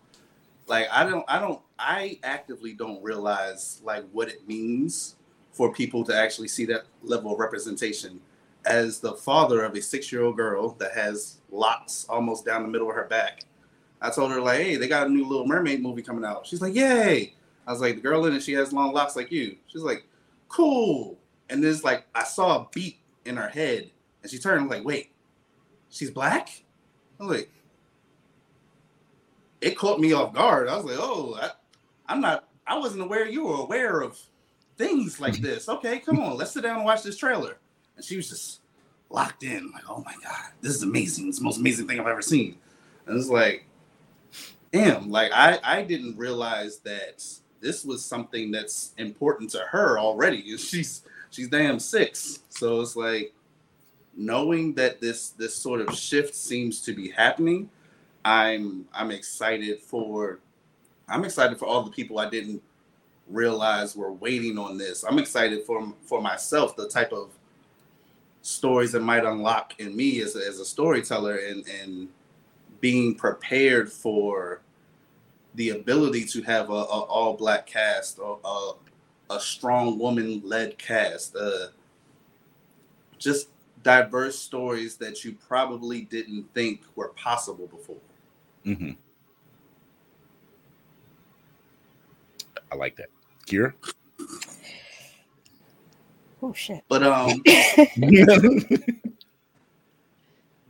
like I don't, I don't, I actively don't realize like what it means for people to actually see that level of representation. As the father of a six-year-old girl that has locks almost down the middle of her back, I told her like, "Hey, they got a new Little Mermaid movie coming out." She's like, "Yay!" I was like, "The girl in it, she has long locks like you." She's like, "Cool." And there's like, I saw a beat in her head, and she turned like, "Wait, she's black?" I was like, it caught me off guard. I was like, "Oh, I, I'm not. I wasn't aware you were aware of things like mm-hmm. this." Okay, come on, let's sit down and watch this trailer. And she was just locked in, like, "Oh my god, this is amazing! It's the most amazing thing I've ever seen." And it's like, damn, like I I didn't realize that this was something that's important to her already. She's she's damn six, so it's like knowing that this this sort of shift seems to be happening. I'm I'm excited for I'm excited for all the people I didn't realize we're waiting on this. I'm excited for for myself, the type of stories that might unlock in me as a, as a storyteller and and being prepared for the ability to have a, a all black cast or a, a strong woman led cast uh, just diverse stories that you probably didn't think were possible before Mm-hmm. I like that. Kira? Oh shit. but um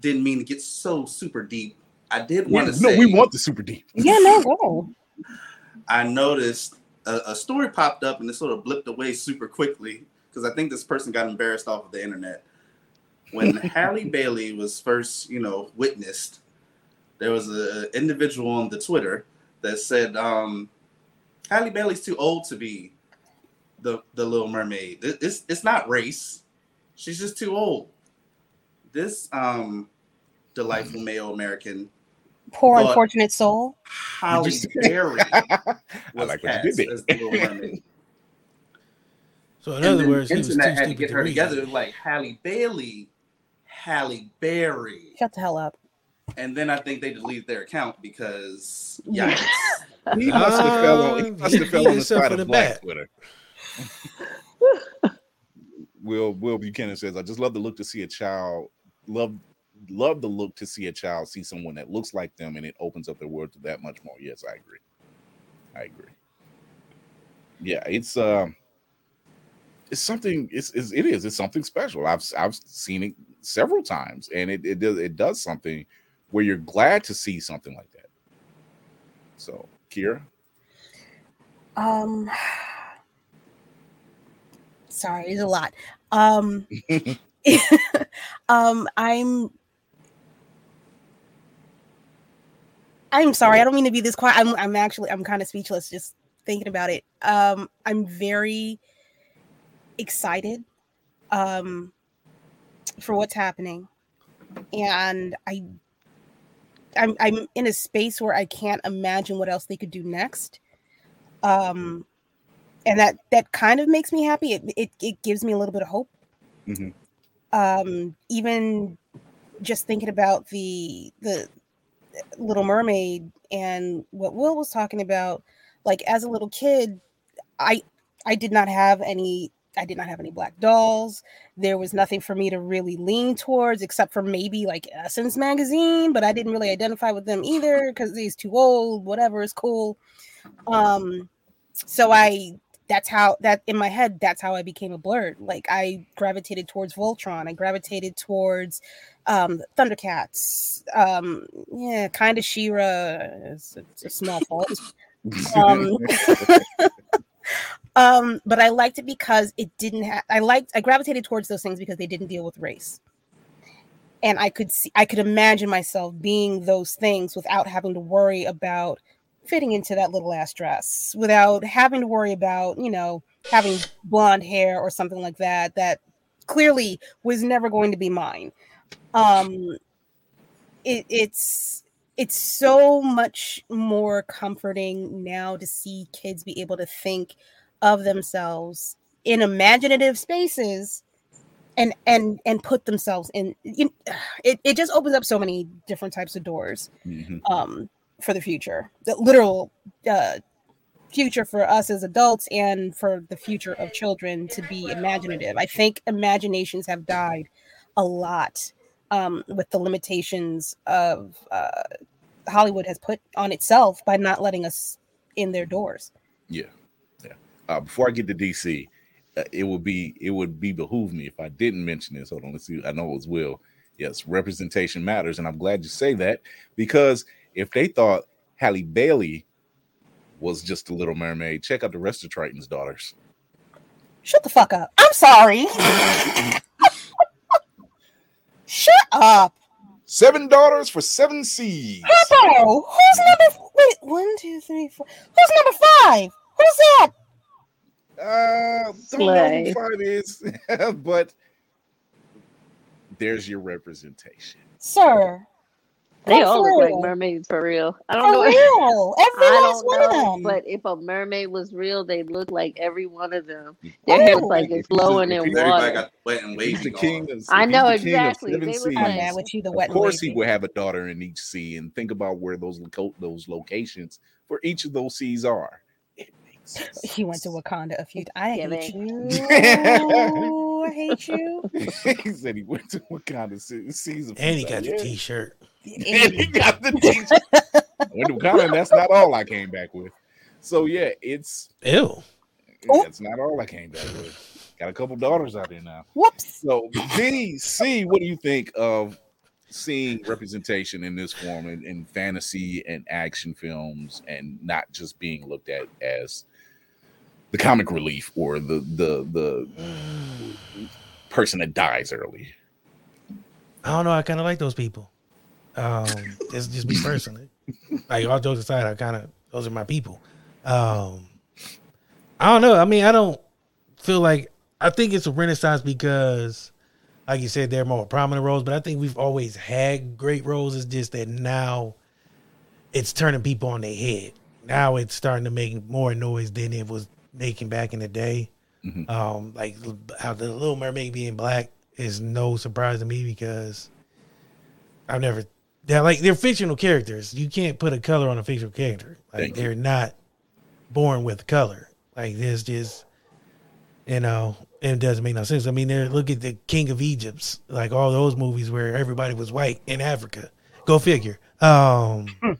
didn't mean to get so super deep i did want to no, say we want the super deep. Yeah, no, go. I noticed a, a story popped up and it sort of blipped away super quickly because I think this person got embarrassed off of the internet. When Halle Bailey was first, you know, witnessed, there was an individual on the Twitter that said, um, Halle Bailey's too old to be the the Little Mermaid. It's it's not race. She's just too old. This um delightful male American Poor thought unfortunate soul. Halle just- Berry I like what you did there. as the Little Mermaid. So in And other then words, he was too internet had to stupid get to her read. together like Halle Bailey, Halle Berry, Shut the hell up. and then I think they deleted their account because Yeah. yikes. He must have fell on, he must have fell on the side of the black back. Twitter. Will Will Buchanan says, I just love the look to see a child love love the look to see a child see someone that looks like them and it opens up their world to that much more. Yes, I agree. I agree. Yeah, it's um it's something it's, it's it is it's something special. I've I've seen it several times and it it does it does something where you're glad to see something like that. So, Kira, Um sorry, it's a lot. Um um I'm I'm sorry, I don't mean to be this quiet. I'm I'm actually I'm kind of speechless just thinking about it. Um I'm very excited um for what's happening. And I I'm I'm in a space where I can't imagine what else they could do next. Um and that that kind of makes me happy. It it, it gives me a little bit of hope. Mhm. Um even just thinking about the the Little Mermaid and what Will was talking about, like as a little kid, I I did not have any I did not have any black dolls. There was nothing for me to really lean towards except for maybe like Essence magazine, but I didn't really identify with them either because he's too old, whatever is cool. Um so I that's how that in my head that's how I became a blerd. Like I gravitated towards Voltron, I gravitated towards um Thundercats, um yeah, kind of She-Ra. It's, it's a small fault. um, um, but I liked it because it didn't have. I liked. I gravitated towards those things because they didn't deal with race, and I could see. I could imagine myself being those things without having to worry about fitting into that little ass dress, without having to worry about you know having blonde hair or something like that. That clearly was never going to be mine. Um, it, it's it's so much more comforting now to see kids be able to think of themselves in imaginative spaces and and and put themselves in you, it, it just opens up so many different types of doors Mhm. um for the future the literal uh future for us as adults and for the future of children to be imaginative i think imaginations have died a lot um with the limitations of uh hollywood has put on itself by not letting us in their doors yeah. Uh, before I get to DC, uh, it would be it would be behoove me if I didn't mention this. Hold on, let's see. I know it was Will. Yes, representation matters, and I'm glad you say that because if they thought Halle Bailey was just a Little Mermaid, check out the rest of Triton's daughters. shut the fuck up i'm sorry shut up Seven daughters for seven seas. Who's number? Wait, one, two, three, four. Who's number five? Who's that? Uh, don't know who five is, but there's your representation. Sir, They Oh, all look like mermaids for real. I don't know. real. Every I last don't one of them. But if a mermaid was real, they'd look like every one of them. Their hair was like it's flowing in water. got wet and He's wavy. the king of, I know the king of exactly. seven They look seas. like- I'm with you, the Of wet and course, he would have a daughter in each sea, and think about where those those locations for each of those seas are. He went to Wakanda a few. I Yeah, hate man. you. I hate you. he said he went to Wakanda se- seas. And he got times. the Yeah. T-shirt. and he got the t-shirt. Went to Wakanda, and that's not all I came back with. So yeah, it's Ew. that's not all I came back with. Got a couple daughters out there now. Whoops. So D C, what do you think of seeing representation in this form in, in fantasy and action films, and not just being looked at as the comic relief or the the the person that dies early? I don't know. I kind of like those people. Um, it's just me personally. Like all jokes aside, I kind of those are my people. Um, I don't know. I mean, I don't feel like I think it's a renaissance because, like you said, they're more prominent roles. But I think we've always had great roles. It's just that now it's turning people on their head. Now it's starting to make more noise than it was making back in the day. Mhm. Um, like how the Little Mermaid being black is no surprise to me because I've never they're like they're fictional characters. You can't put a color on a fictional character. Like Thank they're not born with color. Like there's just you know, it doesn't make no sense. I mean, there look at the King of Egypt's, like all those movies where everybody was white in Africa. Go figure. Um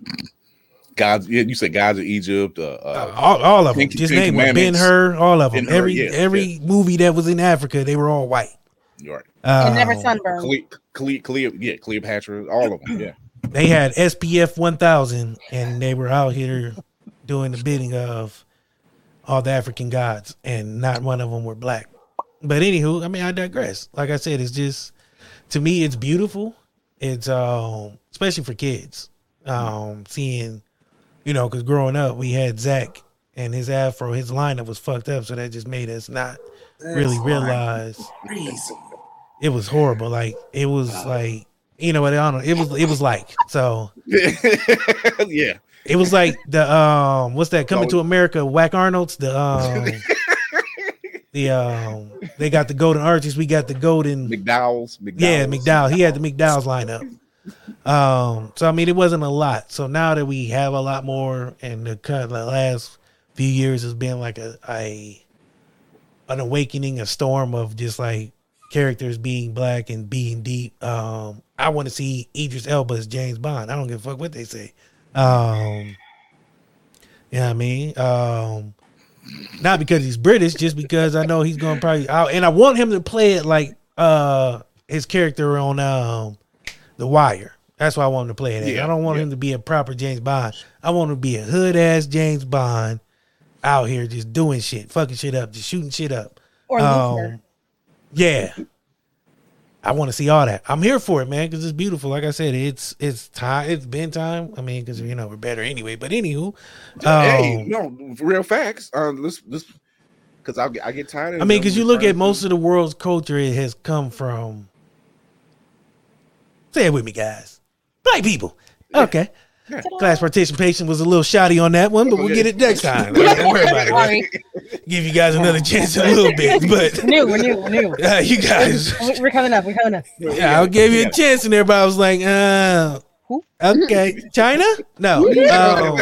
Gods, yeah, you said gods of Egypt. Uh, uh, all, all of them. Ten- Just Ten name them. Ben Commandments. Hur, all of them. Ben-Hur, every yeah, every movie that was in Africa, they were all white. You're right. and never Um, sunburned. Cle- Cle- Cle- yeah, Cleopatra, all of them. Yeah. they had SPF 1000 and they were out here doing the bidding of all the African gods and not one of them were black. But anywho, I mean, I digress. Like I said, it's just to me, it's beautiful. It's um, especially for kids. Um, seeing, you know, because growing up, we had Zach and his afro, his lineup was fucked up, so that just made us not really realize it was horrible. Like it was like you know what I don't know. It was it was like so. yeah. It was like the um what's that coming No. to America whack Arnold's the um the um they got the golden arches we got the golden McDowell's McDowell's. yeah McDowell he had the McDowell's lineup um so I mean it wasn't a lot. So now that we have a lot more and the kind of the last few years has been like a, a an awakening a storm of just like characters being black and being deep. Um I want to see Idris Elba as James Bond. I don't give a fuck what they say. Um yeah, I mean, um, not because he's British, just because I know he's gonna probably, I, and I want him to play it like uh his character on um The Wire. That's why I want him to play it. Yeah, I don't want him to be a proper James Bond. I want him to be a hood ass James Bond out here just doing shit, fucking shit up, just shooting shit up. Or Um, yeah. I want to see all that. I'm here for it, man, because it's beautiful. Like I said, it's it's time. It's been time. I mean, because you know we're better anyway. But anywho, hey, um, no, real facts. Uh, let's let's because I I get tired. Of I mean, because you look at most of the world's culture, it has come from. Say it with me, guys. Black people. Okay. Class participation was a little shoddy on that one, but we'll get it next time. Don't worry about it. Sorry. Give you guys another chance in a little bit, but New, we're new, we're new. Uh, you guys. We're we're coming up. We're coming up. yeah, I gave you a chance, and everybody was like, uh, okay, China? No. Um,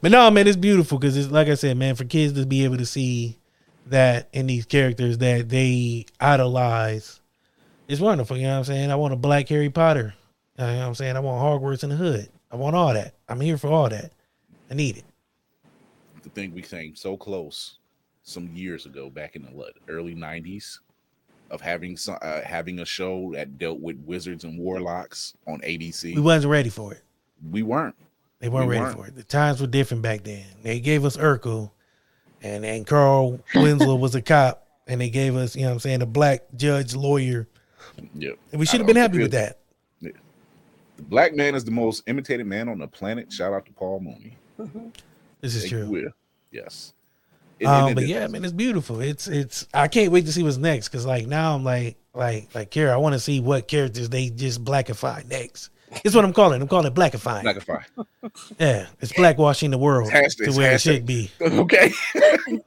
but no, man, it's beautiful because it's like I said, man, for kids to be able to see that in these characters that they idolize, it's wonderful. You know what I'm saying? I want a black Harry Potter. You know what I'm saying? I want Hogwarts in the hood. I want all that. I'm here for all that. I need it. to think we came so close some years ago, back in the early '90s, of having some uh, having a show that dealt with wizards and warlocks on ABC. We wasn't ready for it. We weren't. They weren't We ready weren't. for it. The times were different back then. They gave us Urkel, and and Carl Winslow was a cop, and they gave us, you know, what I'm saying, a black judge lawyer. Yep. And we should have been happy with that. The black man is the most imitated man on the planet. Shout out to Paul Mooney. This is Thank true. Will. Yes. And- Um, but it- yeah, man, it's beautiful. It's it's. I can't wait to see what's next because like now I'm like Like like Kara, I want to see what characters they just blackify next. It's what I'm calling. it. I'm calling it blackifying. Blackify. Yeah, it's blackwashing the world Hashtag- to where it should be. Okay.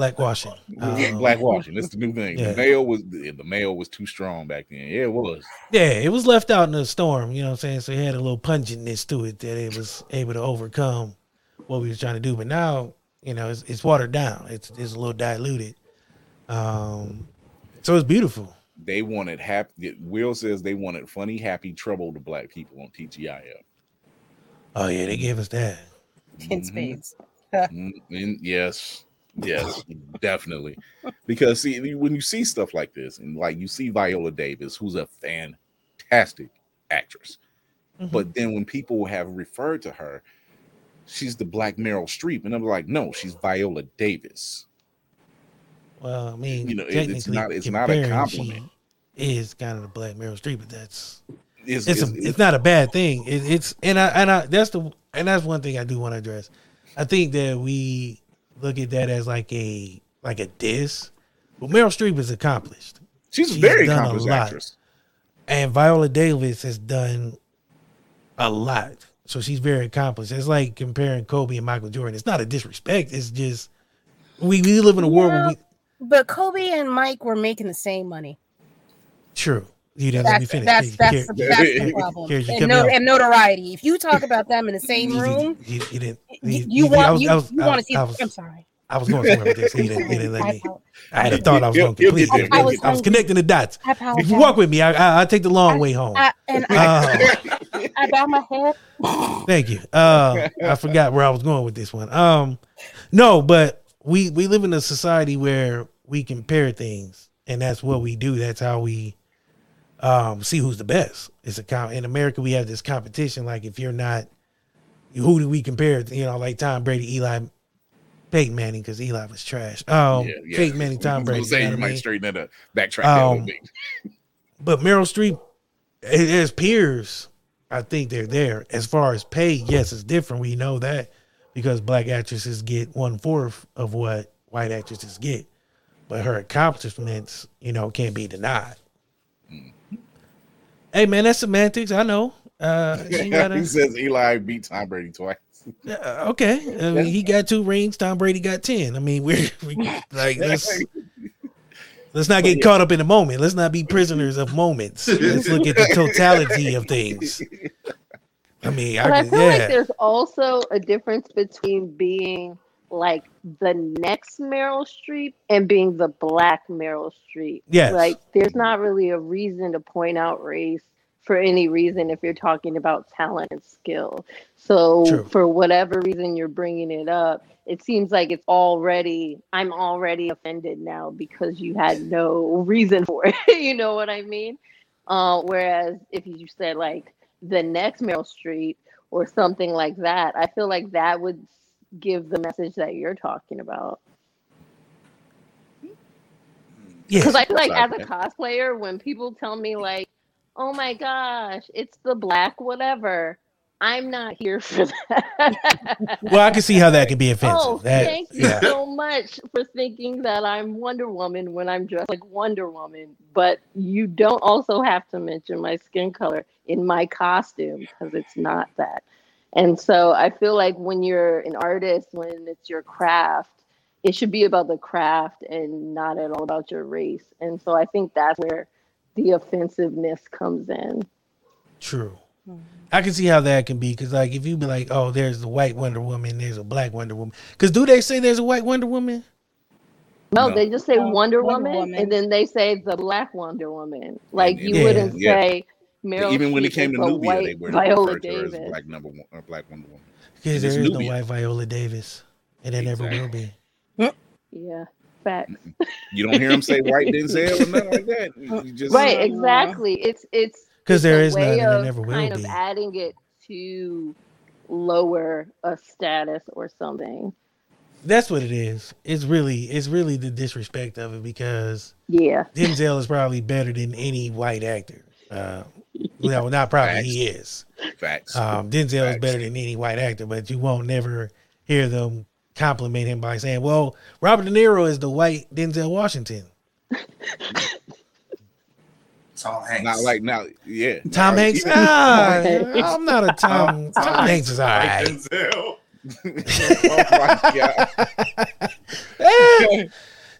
Blackwashing. Um, Blackwashing. That's the new thing. yeah. The mail was the, the mail was too strong back then. Yeah, it was. Yeah, it was left out in the storm, you know what I'm saying? So it had a little pungentness to it that it was able to overcome what we was trying to do. But now, you know, it's, it's watered down. It's it's a little diluted. Um so it's beautiful. They wanted happy. Will says they wanted funny, happy trouble to black people on TGIF. Oh yeah, they gave us that. In spades. Mm, and yes, yes, definitely. Because see, when you see stuff like this, and like you see Viola Davis, who's a fantastic actress, Mhm. but then when people have referred to her, she's the Black Meryl Streep, and I'm like, no, she's Viola Davis. Well, I mean, You know, it- it's not- it's not a compliment. Is kind of the Black Meryl Streep, but that's It's, it's, it's, a, it's not a bad thing. It, it's and I and I that's the and that's one thing I do want to address. I think that we look at that as like a like a diss. But Meryl Streep is accomplished. She's a very done a accomplished lot. actress. And Viola Davis has done a lot. So she's very accomplished. It's like comparing Kobe and Michael Jordan. It's not a disrespect. It's just we, we live in a world where we But Kobe and Mike were making the same money. true. You didn't let me finish. that's Here- that's, here- the, that's the problem. here, and, no, and notoriety. If you talk about them in the same room, you, you didn't. you, you- you want was- you, was- you I want to see. I was- I'm sorry. I was going somewhere with this. You didn't, you didn't let I me. I had a thought I was going to complete. get it. I You'll was, connecting the dots. If you walk with me, I, I, I'll take the long way home. I, and Uh, I, I bow my head. Thank you. Uh, I forgot where I was going with this one. Um, no, but we we live in a society where we compare things, and that's what we do. That's how we um see who's the best. It's a com- in America we have this competition. Like if you're not, who do we compare? You know, like Tom Brady, Eli, Peyton Manning, because Eli was trash. Um, Yeah, yeah. Peyton Manning, Tom Brady. gonna say you know you might mean? straighten that up, backtrack that Um, bit. But Meryl Streep, as peers, I think they're there. As far as pay, yes, it's different. We know that because black actresses get one fourth of what white actresses get. But her accomplishments, you know, can't be denied. Hey man, that's semantics. I know. Uh, gotta- he says Eli beat Tom Brady twice. uh, okay. I mean, he got two rings. Tom Brady got ten. I mean, we're we, like let's let's not get caught up in the moment. Let's not be prisoners of moments. Let's look at the totality of things. I mean, But I I, feel could, like there's also a difference between being like the next Meryl Streep and being the black Meryl Streep. Yes. Like there's not really a reason to point out race for any reason if you're talking about talent and skill. So True. for whatever reason you're bringing it up, it seems like it's already I'm already offended now because you had no reason for it. you know what I mean? Uh, whereas if you said like the next Meryl Streep or something like that, I feel like that would give the message that you're talking about. Because I feel like as a cosplayer, when people tell me like, "Oh my gosh, it's the black whatever," I'm not here for that. Well, I can see how that can be offensive. Oh, that, thank you yeah. so much for thinking that I'm Wonder Woman when I'm dressed like Wonder Woman. But you don't also have to mention my skin color in my costume because it's not that. And so I feel like when you're an artist, when it's your craft, it should be about the craft and not at all about your race. And so I think that's where the offensiveness comes in. True. Mm-hmm. I can see how that can be because, like, if you be like, "Oh, there's a white Wonder Woman, there's a black Wonder Woman," because do they say there's a white Wonder Woman? No, No. they just say Oh, Wonder, Wonder Woman, Woman. and then they say the Black Wonder Woman. Like you Yeah, wouldn't yeah. say Meryl Even when it came is to a Nubia, they white were Viola referred to her as Davis. Black Number One or Black Wonder Woman. Because there It's is no white Viola Davis, and there never will be. Yeah, facts. You don't hear him say white Denzel or nothing like that. Just Right, Uh, exactly. It's it's Because there is there none, and there never will kind be. of adding it to lower a status or something. That's what it is. It's really, it's really the disrespect of it because Yeah. Denzel is probably better than any white actor. Uh, well, not probably Facts. he is. facts. Um, Denzel is better than any white actor, but you won't never hear them compliment him by saying, "Well, Robert De Niro is the white Denzel Washington." Tom Hanks. Not like now, yeah. Tom Now, Hanks. even- Ah, I'm not a Tom. Tom Hanks is all Like right. Denzel. oh my god.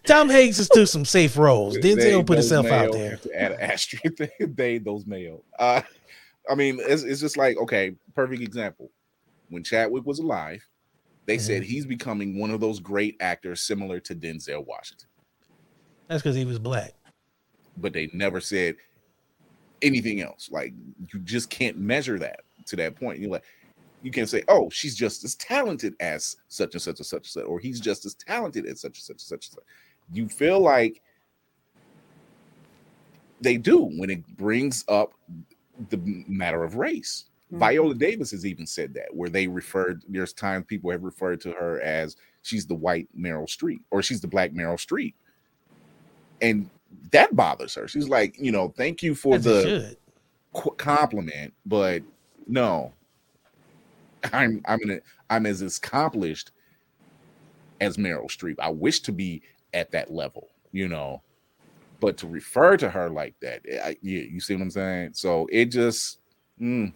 Tom Hanks is to some safe roles. Denzel put himself out there. to Add an asterisk. They, they those male. Uh, I mean, it's, it's just like okay, perfect example. When Chadwick was alive, they Mm-hmm. said he's becoming one of those great actors similar to Denzel Washington, That's because he was black. but they never said anything else. Like you just can't measure that to that point. You're like, you can't say, oh, she's just as talented as such and such and such and such, or he's just as talented as such and such and such and such. You feel like they do when it brings up the matter of race. Mm-hmm. Viola Davis has even said that, where they referred, there's times people have referred to her as she's the white Meryl Streep or she's the black Meryl Streep. And that bothers her. She's like, you know, thank you for As the qu- compliment, but no, I'm I'm in a, I'm as accomplished as Meryl Streep. I wish to be at that level, you know, but to refer to her like that, I, yeah, you see what I'm saying? So it just mm,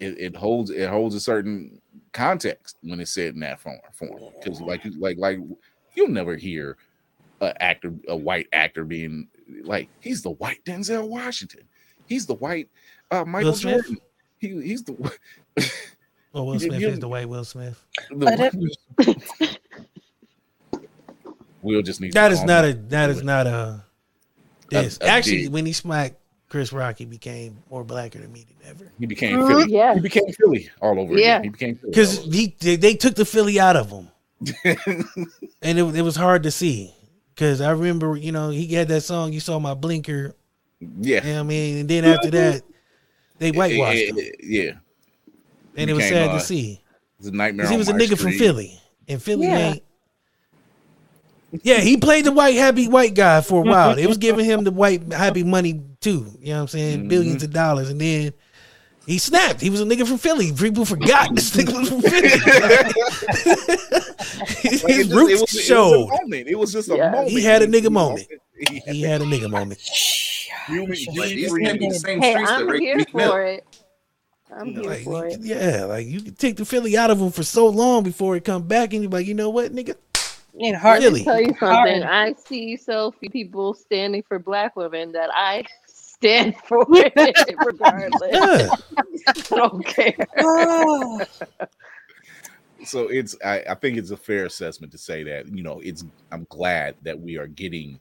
it, it holds it holds a certain context when it's said in that form form because like like like you'll never hear a actor a white actor being like he's the white Denzel Washington he's the white uh Michael Smith? Jordan he, he's the Well, Will Smith you- is the white Will Smith. the Will just needs That to is not a down. that is not a this. A- a Actually, dig. when he smacked Chris Rock, he became more blacker than me than ever. he became Mhm. Philly Yeah. he became Philly all over Yeah. again he became Philly Because he they, they took the Philly out of him, and it, it was hard to see. Because I remember, you know, he had that song. You saw my blinker. yeah You know what I mean? And then after that, they whitewashed Eh, him, eh, yeah and it was became, sad uh, to see. it's a nightmare Because he was a my nigga from Philly, and Philly Yeah. ain't. Yeah, he played the white happy white guy for a while. It was giving him the white happy money too. You know what I'm saying? Mm-hmm. 1000000000s of dollars, and then he snapped. He was a nigga from Philly. People forgot this nigga was from Philly. Like, it His just- it roots was- it was a showed. moment. It was just a Yeah. moment. He had a nigga moment. He He had a nigga moment. human, But human these free- can't be the same Hey, that I'm raised here Meek Mill. for it. I'm here Like, for it. yeah, like you could take the Philly out of him for so long before it come back, and you're like, you know what, nigga? It hard. Really? Tell you Hard. something. I see so few people standing for black women that I stand for it regardless. Yeah. I don't care. Oh, so it's I, I think it's a fair assessment to say that you know it's i'm glad that we are getting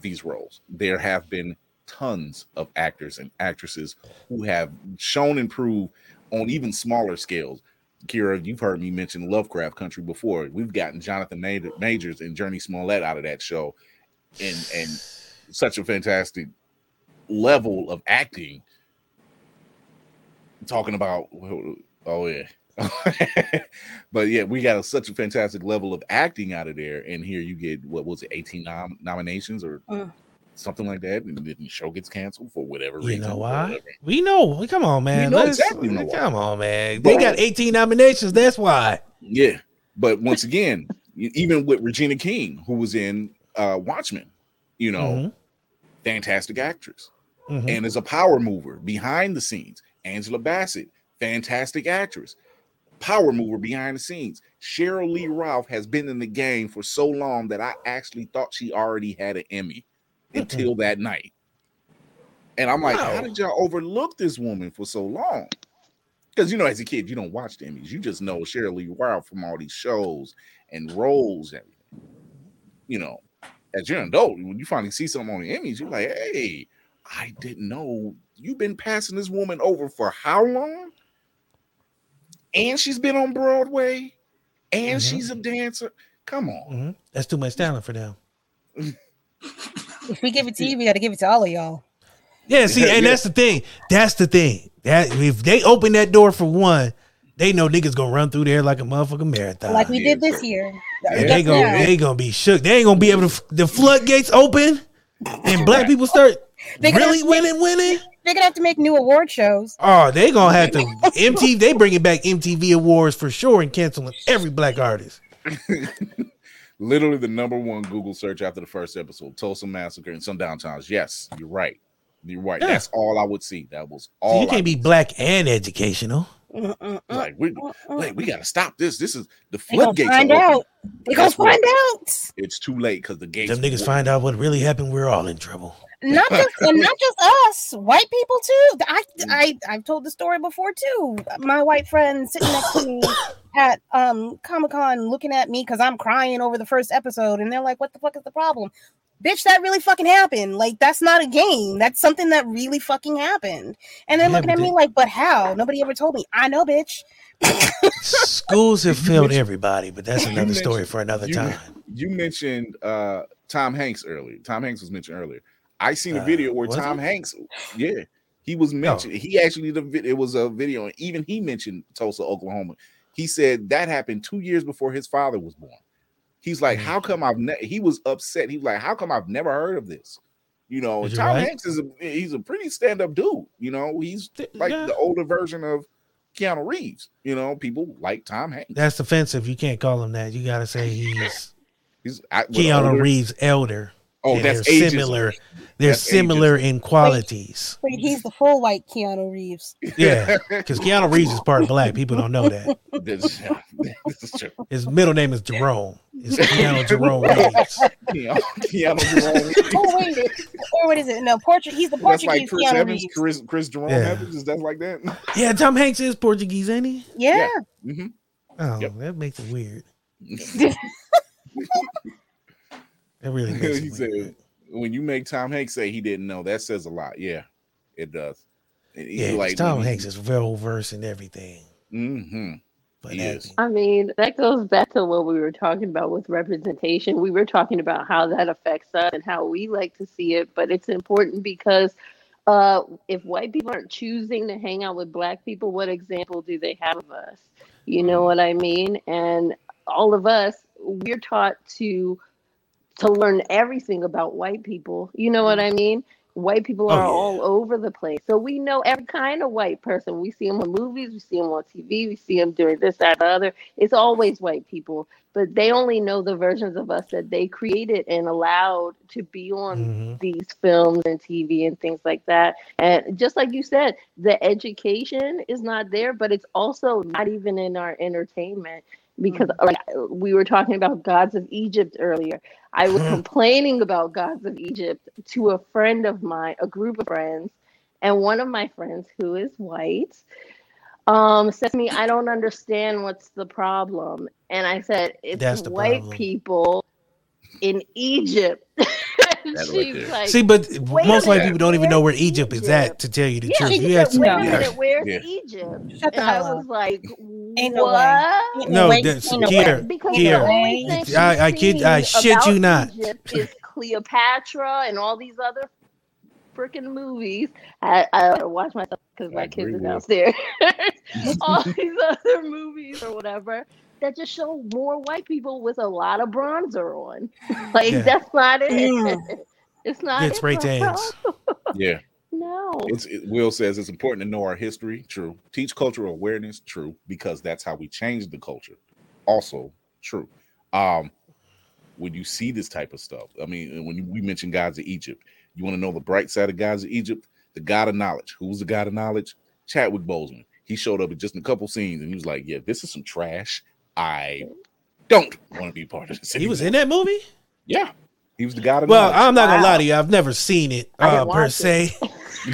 these roles there have been tons of actors and actresses who have shown and proved on even smaller scales kira you've heard me mention lovecraft country before. We've gotten jonathan majors and jurnee smollett out of that show and and such a fantastic level of acting. Talking about oh yeah. But yeah, we got a, such a fantastic level of acting out of there, and here you get what was it, eighteen nom- nominations or Mm. Something like that, and then the show gets canceled for whatever You reason. know why? We know. Come on, man. We know Let's- exactly know why. come on, man. They got 18 nominations. That's why. Yeah, but once again, even with Regina King, who was in uh, Watchmen, you know, Mhm. fantastic actress, Mhm. and is a power mover behind the scenes. Angela Bassett, fantastic actress, power mover behind the scenes. Cheryl Lee Ralph has been in the game for so long that I actually thought she already had an Emmy until that night. And I'm like, how did y'all overlook this woman for so long? Because you know, as a kid, you don't watch the Emmys. You just know Cheryl Lee Ralph from all these shows and roles and you know, as you're an adult, when you finally see something on the Emmys, you're like, hey, I didn't know you've been passing this woman over for how long? And she's been on Broadway, and Mhm. she's a dancer. Come on. Mhm. That's too much talent for them. if we give it to you, we got to give it to all of y'all. Yeah, see, and that's the thing. That's the thing. That if they open that door for one, they know niggas gonna run through there like a motherfucking marathon. Like we did this year. And they gonna Yeah. they gonna be shook. They ain't gonna be able to. The floodgates open, and black people start They gonna really make- winning, winning. They're gonna have to make new award shows. Oh, they gonna have to MTV. They bringing back MTV awards for sure and canceling every black artist. Literally the number one Google search after the first episode, Tulsa Massacre and some downtowns. Yes, you're right. You're right. Yeah. That's all I would see. That was So all. you can't be black and educational. like we wait, we gotta stop this. This is the They gonna floodgates. find out. They gonna find out. It's too late because the gates. Them niggas find out what really happened. We're all in trouble. Not just and not just us, white people too. I mm. I I've told the story before too. My white friend sitting next to me at um Comic Con looking at me because I'm crying over the first episode, and they're like, "What the fuck is the problem?" Bitch, that really fucking happened. Like that's not a game. That's something that really fucking happened. And they're Yeah, looking but at me like, "But how? Nobody ever told me." I know, bitch. Schools have failed everybody, but that's another story for another you, time. You mentioned uh Tom Hanks earlier. Tom Hanks was mentioned earlier. I seen a Uh, video where was Tom it? Hanks, yeah, he was mentioned. He actually the vid- it was a video, and even he mentioned Tulsa, Oklahoma. He said that happened two years before his father was born. He's like, Mm. how come I've ne-? he was upset. He was like, how come I've never heard of this? You know, Tom right? Hanks is a he's a pretty stand up dude. You know, he's like yeah. the older version of Keanu Reeves. You know, people like Tom Hanks. That's offensive. You can't call him that. You gotta say he's He's I, Keanu older? Reeves elder. Oh, that's they're ageism. similar. They're That's similar in qualities. Wait, he's the full white Keanu Reeves. Yeah, because Keanu Reeves is part black. People don't know that. This, this is true. His middle name is Jerome. It's Keanu Jerome Reeves. Keanu, Keanu Jerome. oh wait, or what is it? No, Portuguese. He's the That's Portuguese like Chris Keanu Evans, Reeves. Chris Chris Jerome Yeah. Evans. Is that like that? Yeah, Tom Hanks is Portuguese, ain't he? Yeah. Mm-hmm. Oh, that makes it weird. That really makes he said, weird. when you make Tom Hanks say he didn't know, that says a lot. Yeah, it does. And he's like Tom Hanks is well versed in everything. Mm-hmm. But He that- is. I mean, that goes back to what we were talking about with representation. We were talking about how that affects us and how we like to see it, but it's important because uh, if white people aren't choosing to hang out with black people, what example do they have of us? You know what I mean? And all of us, we're taught to to learn everything about white people. You know what I mean? White people Oh, are yeah. all over the place. So we know every kind of white person. We see them in movies, we see them on TV, we see them doing this, that, the other. It's always white people, but they only know the versions of us that they created and allowed to be on Mm-hmm. these films and TV and things like that. And just like you said, the education is not there, but it's also not even in our entertainment because like we were talking about gods of Egypt earlier. I was complaining about gods of Egypt to a friend of mine, a group of friends, and one of my friends who is white um said to me, I don't understand what's the problem. And I said, It's white problem. people in Egypt. And That right she's there. like, See, but most white people don't even know where where's Egypt is at. To tell you the yeah, truth, she you said, had some. yeah. where's Yeah. Egypt? Shut and I was like, Ain't no way. what? Ain't No, way. that's Ain't no Because Kier. the only thing she's I- I kid- I seen shit you not. Egypt is Cleopatra and all these other freaking movies. I, I watch myself because my kids are with you. downstairs. all these other movies or whatever that just show more white people with a lot of bronzer on. Like Yeah. that's not it. Mm. It's not It's, it, spray bro. Yeah. No. It's it, Will says it's important to know our history. True. Teach cultural awareness. True, because that's how we change the culture. Also true. Um, when you see this type of stuff, I mean, when you, we mention gods of Egypt, you want to know the bright side of gods of Egypt, the god of knowledge. Who's the god of knowledge? Chadwick Boseman. He showed up in just a couple scenes, and he was like, "Yeah, this is some trash. I don't want to be part of this." He was in that movie. Yeah, he was the god of Well, knowledge. I'm not gonna Wow. lie to you. I've never seen it uh, per se.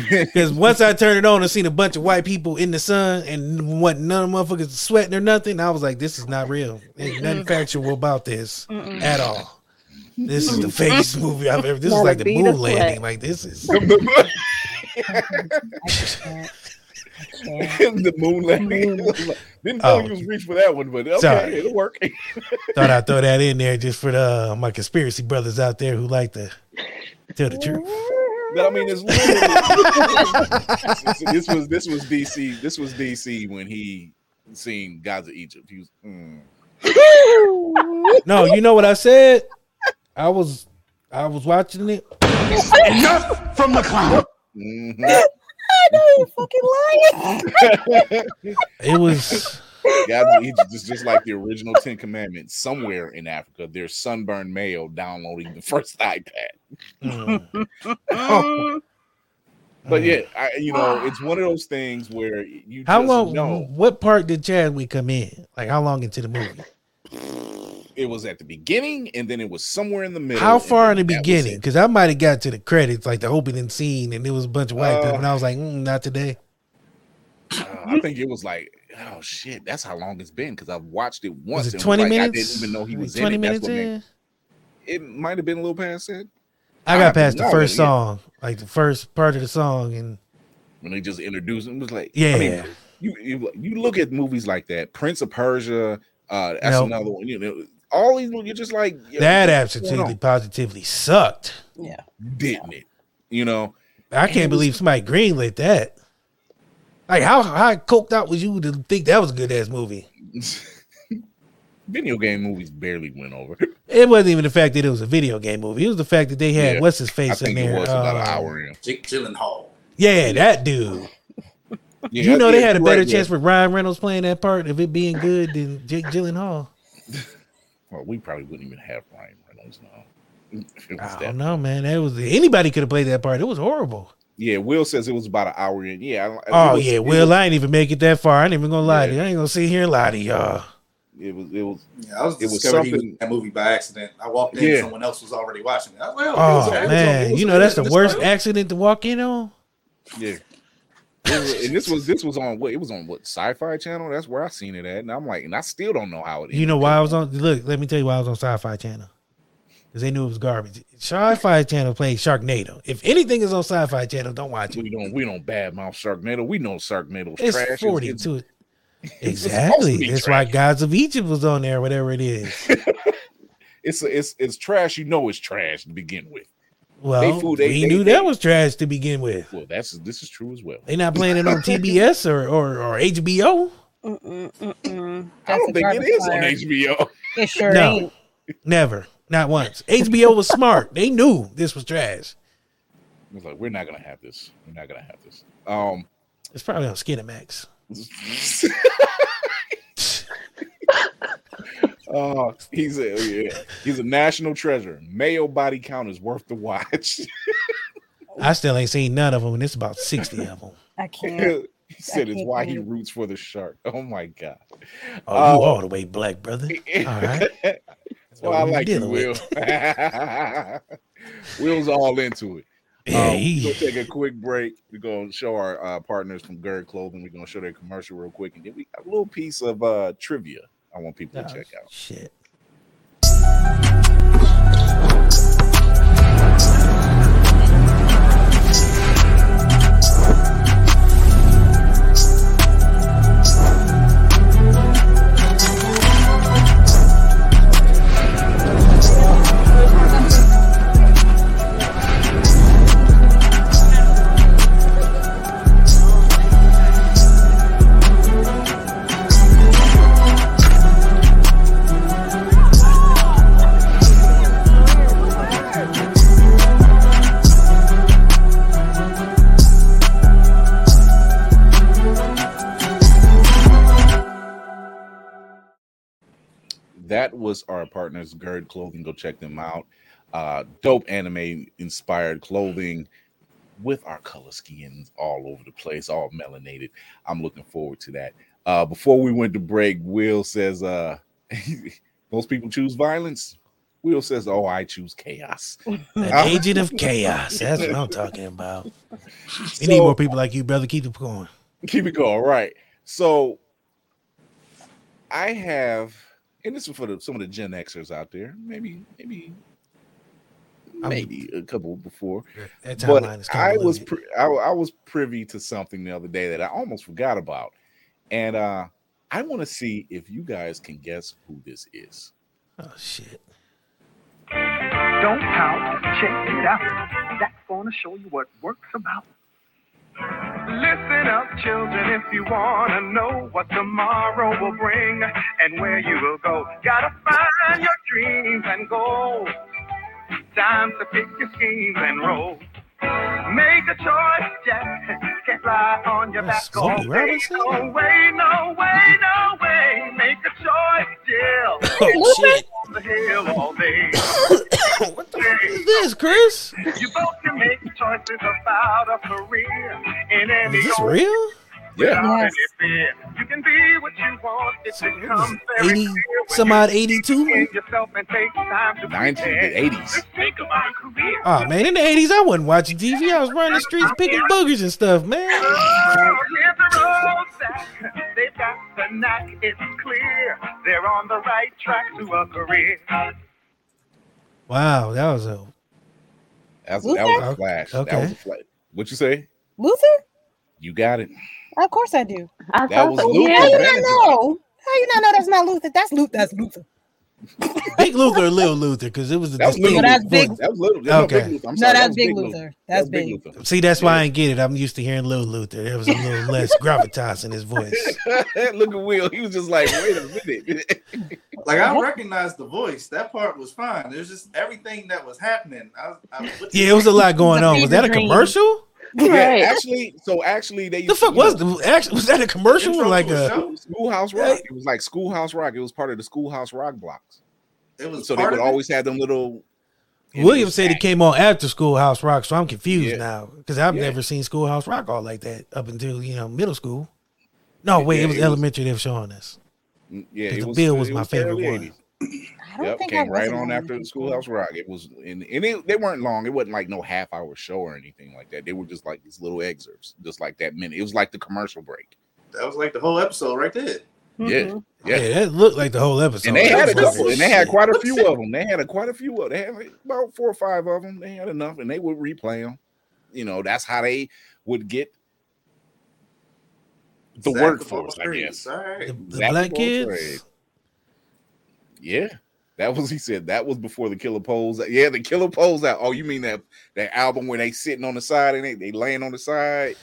Because once I turned it on and seen a bunch of white people in the sun and what none of motherfuckers sweating or nothing, I was like, "This is not real. Ain't nothing factual about this Mm-mm. at all. This is the fakest movie I've ever. This is Not a like the moon landing. Like this is I just can't. I can't. the moon landing. Didn't know Oh. you was reach for that one, but okay, Sorry. it'll work. thought I'd throw that in there just for the my conspiracy brothers out there who like to tell the truth. But I mean, it's literally this was this was DC. This was DC when he seen Gods of Egypt. He was mm. No, you know what I said? I was I was watching it. Enough from the cloud. mhm. I know you're fucking lying. It was Gods of Egypt is just like the original Ten Commandments. Somewhere in Africa, there's sunburned male downloading the first iPad. mm, But yeah, I, you know, it's one of those things where you How just long? know What part did Chadwick come in? Like how long into the movie? It was at the beginning, and then it was somewhere in the middle. How far in the then that was beginning? Because I might have got to the credits, like the opening scene, and it was a bunch of white Uh, people, and I was like, mm, not today. Uh, I think it was like, oh shit, that's how long it's been because I've watched it once. Was it twenty like, minutes? I didn't even know he was twenty in it. Minutes made- It might have been a little past that. I I got have past the first song, like the first part of the song, and when they just introduced him. It was like, Yeah. I mean, you, you you look at movies like that, Prince of Persia. Uh, that's Nope. another one. You know, all these you're just like yo, that absolutely positively sucked. Yeah. didn't it? You know, I can't was- believe somebody greenlit that. Like how how coked out was you to think that was a good ass movie? video game movies barely went over. It wasn't even the fact that it was a video game movie. It was the fact that they had Yeah, what's his I face in there. it was about an uh, hour in. Jake Gyllenhaal. Yeah, that dude. Yeah, you know they had a better right, yeah. chance with Ryan Reynolds playing that part of it being good than Jake Gyllenhaal. Well, we probably wouldn't even have Ryan Reynolds now. If it was I don't know, man. That was anybody could have played that part. It was horrible. Yeah, Will says it was about an hour in. Yeah. I Oh was- yeah, it Will, was- I ain't even make it that far. I ain't even gonna lie to you. I ain't gonna sit here and lie to y'all. It was. It was. Yeah, I was It was discovered he was something- in that movie by accident. I walked in, Yeah. someone else was already watching it. I was like, Oh it was- oh, it was- man, it was- you know that's the worst accident to walk in on. Yeah. Was- and this was this was on what it was on what sci-fi channel. That's where I seen it at, and I'm like, and I still don't know how it. You know why I was on? Look, let me tell you why I was on Sci-Fi Channel. Because they knew it was garbage. Sci-Fi Channel played Sharknado. If anything is on Sci-Fi Channel, don't watch it. We don't we don't badmouth Sharknado. We know Sharknado's It's trash. forty It's- to it. it's to Exactly. That's why. Gods of Egypt was on there, whatever it is. It's it's it's trash. You know it's trash to begin with. Well, fool- they- we they- knew they- that was trash to begin with. Well, that's this is true as well. They're not playing it on TBS or or, or HBO. Mm-mm, mm-mm. I don't think it is on HBO. It sure no, ain't. never, not once. HBO was smart. They knew this was trash. It's like we're not gonna have this. We're not gonna have this. Um, It's probably on Skinamax. uh, he's a yeah, he's a national treasure. Mayo body count is worth the watch. I still ain't seen none of them, and it's about sixty of them. I can't. he said it's why he roots for the shark. Oh my god. Oh, Uh, you all the way black, brother. All right. well, I what we like you, dealing Will. Will's all into it. Yeah, Um, he- we're gonna take a quick break. We're gonna show our uh, partners from Gerd Clothing. We're gonna show their commercial real quick, and then we got a little piece of uh, trivia. I want people to check out. Shit. That was our partners Gerd Clothing. Go check them out. Uh, dope anime inspired clothing with our color schemes all over the place, all melanated. I'm looking forward to that. Uh, before we went to break, Will says, uh, most people choose violence. Will says, "Oh, I choose chaos." An agent of chaos. That's what I'm talking about. We need more people like you, brother. Keep it going. keep it going. Right. So I have, and this is for the, some of the Gen Xers out there. Maybe, maybe, maybe a couple before. That But timeline is I was pri- I, I was privy to something the other day that I almost forgot about, and uh I want to see if you guys can guess who this is. Oh shit! Don't pout, check it out. That's gonna show you what work's about. Listen up, children, if you wanna know what tomorrow will bring and where you will go. Gotta find your dreams and goals. Time to pick your schemes and roll. Make a choice, Jack. Can't lie on your back all Smokey day. Robinson? No way, no way, no way. Make a choice, Jill. Oh shit! The hill all day. What the fuck is this, Chris? You both can make choices is about a career in any Is this real? Yeah. Yes. You can be what you want. It becomes very 80 clear when some odd 82 in yourself and take time to 90s, 80s. Think about a career. Oh man, in the 80s I wasn't watching TV. I was running the streets picking boogers and stuff, man. Oh, here's the road back. They've got the knack, it's clear. They're on the right track to a career. Wow, that was a That's, that was a flash. Okay. That was a flash. What you say? Luther? You got it. Of course I do. I That was Luther How you not know? How you not know that's not Luther? That's Luther. That's Luther. Big Luther or Little Luther because it was a That was little. distinct that's big. That was little. No, Okay. Big Luther. I'm No, sorry. that that's was Big Luther. Luther. That That's Big big. Luther. See, that's why I ain't get it. I'm used to hearing Little Luther. There was a little less gravitas in his voice. Look at Will. He was just like, wait a minute. Like I recognized the voice. That part was fine. There's just everything that was happening. I was, I was Yeah, it was a lot going on. Was that a fever dream. commercial? yeah, Right. actually, so actually, they The fuck to, was the actually was that a commercial? Intro Like to a a show? Schoolhouse Rock. It was like Schoolhouse Rock. It was part of the Schoolhouse Rock blocks. It was So they would of it? always have them little. William said it came on after Schoolhouse Rock, so I'm confused Yeah. now because I've Yeah. never seen Schoolhouse Rock all like that up until you know middle school. No, wait, Yeah, it was it was- elementary. They were showing us. Mm, Yeah, 'Cause it the was, Bill it was my favorite one. 80s. Don't Yep, think I came right on on after the Schoolhouse Rock. It was, and, and it, they weren't long. It wasn't like no half hour show or anything like that. They were just like these little excerpts, just like that minute. It was like the commercial break. That was like the whole episode right there. Yeah, Mhm. yeah. Yeah, that looked like the whole episode. And they had a couple, and they had quite a few of them. They had a quite a few of. Them. They had like about four or five of them. They had enough, and they would replay them. You know, that's how they would get the Zach workforce, I guess. All right. The, the black kids. trades. Yeah, that was he said that was before the Killer Poles. Yeah, the Killer Poles out. Oh, you mean that that album where they sitting on the side and they they laying on the side?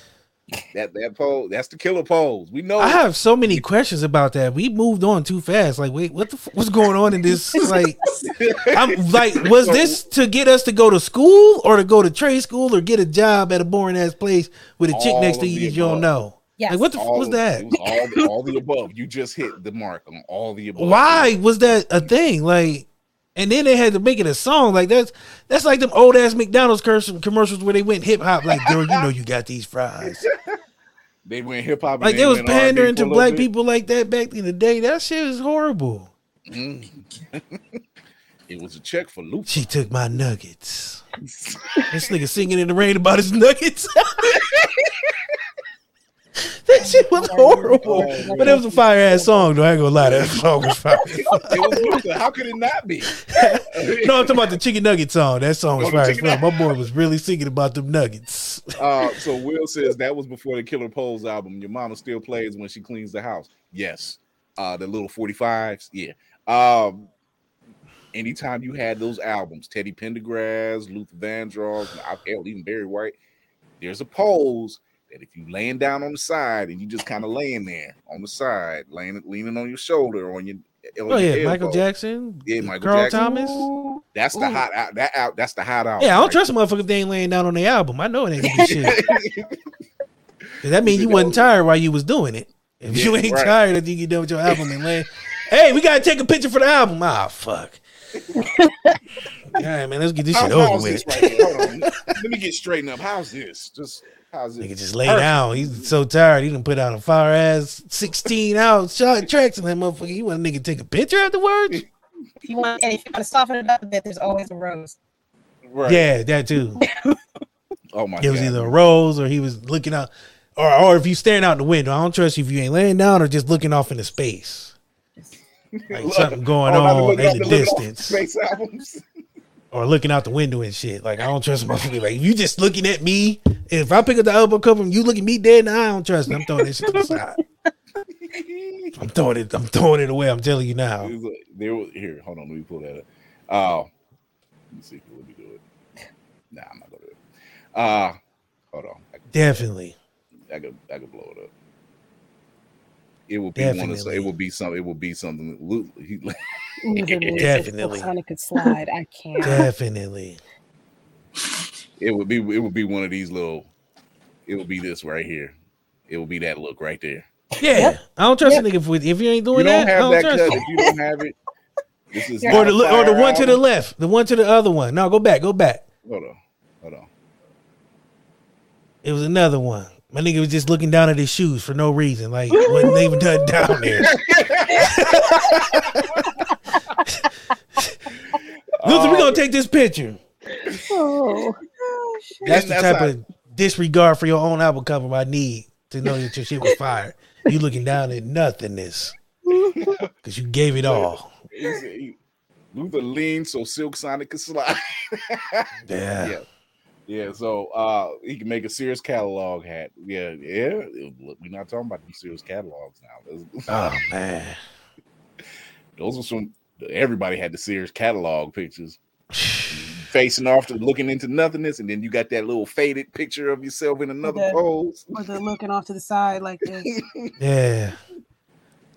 That that pose, that's the Killer Poles. We know. I have so many questions about that. We moved on too fast. Like, wait, what the f- what's going on in this? Like, I'm like, was this to get us to go to school or to go to trade school or get a job at a boring ass place with a chick All next to you that you don't know? Yes. Like, what the f- all was that? Was all, the, all the above. You just hit the mark on all the above. Why was that a thing? Like, and then they had to make it a song. Like that's that's like them old ass McDonald's commercials where they went hip hop. Like, girl, you know you got these fries. They went hip hop. Like they was pandering to black people like that back in the day. That shit is horrible. Mm. it was a check for Luke. She took my nuggets. this nigga singing in the rain about his nuggets. that shit was horrible. but it was a fire ass song, though. I ain't gonna lie, that song was fire. was How could it not be? no, I'm talking about the chicken nugget song. That song was Oh, fire. My boy was really singing about them nuggets. Uh, so Will says that was before the Killer Poles album. Your mama still plays when she cleans the house. Yes. Uh, the little 45s. Yeah. Um, anytime you had those albums, Teddy Pendergrass, Luther Vandross, hell, even Barry White, there's a pose that if you laying down on the side and you just kind of laying there on the side, laying leaning on your shoulder on your on Oh your yeah, Michael. Jackson. Yeah, Michael Carl Jackson. Thomas. That's the hot out. That out. That's the hot out. Yeah, I don't right trust a motherfucker if they ain't laying down on the album. I know it ain't gonna be shit. that means you wasn't tired while you was doing it. If you ain't right. tired after you get done with your album and lay, hey, we gotta take a picture for the album. Ah, fuck. All right, man, let's get this How- shit over with. right? Hold on. Let me get straightened up. How's this? Just how's this? Nigga just lay down. He's so tired. He done put out a fire ass 16 out shot tracks and that motherfucker. You want a nigga to take a picture afterwards? If you want, and if you want to soften it up a bit, there's always a rose. Right. Yeah, that too. Oh my It was god. either a rose or he was looking out, or or if you staring out the window. I don't trust you if you ain't laying down or just looking off into space. Like something going Oh, on in the the look off distance, Space albums. Or looking out the window and shit. Like I don't trust my motherfucker. Like if you just looking at me, if I pick up the album cover and you looking me dead eye, I don't trust it. I'm throwing this shit to the side. I'm throwing it. I'm throwing it away. I'm telling you now. Like- There was here. Hold on. Let me pull that up. Uh, let me see. If let me do it. Nah, I'm not gonna do it. Uh, hold on. I, Definitely. I could I could blow it up. It will be one of Definitely. it will be some it would be something. Lu- Definitely. On it could slide. I can't. Definitely. it would be it would be one of these little. It would be this right here. It would be that look right there. Yeah, I don't trust a nigga if, if you ain't doing you don't that. I don't that trust you. If you don't have it, this is or the or the fire one to the left, the one to the other one. No, go back, go back. Hold on, hold on. It was another one. My nigga was just looking down at his shoes for no reason. Like wasn't even done down there. Luther, we gonna take this picture. Oh. That's the That's type how- of disregard for your own album cover I need to know that your shit was fire. You looking down at nothingness because you gave it all. He's- he- Luther leaned so Silk Sonic could slide. Yeah. yeah. Yeah, so uh he can make a Sears catalog hat. Yeah, yeah. We're not talking about the Sears catalogs now. Oh man. Those were some everybody had the Sears catalog pictures. Facing off to looking into nothingness, and then you got that little faded picture of yourself in another The- pose. Or the looking off to the side like this. Yeah.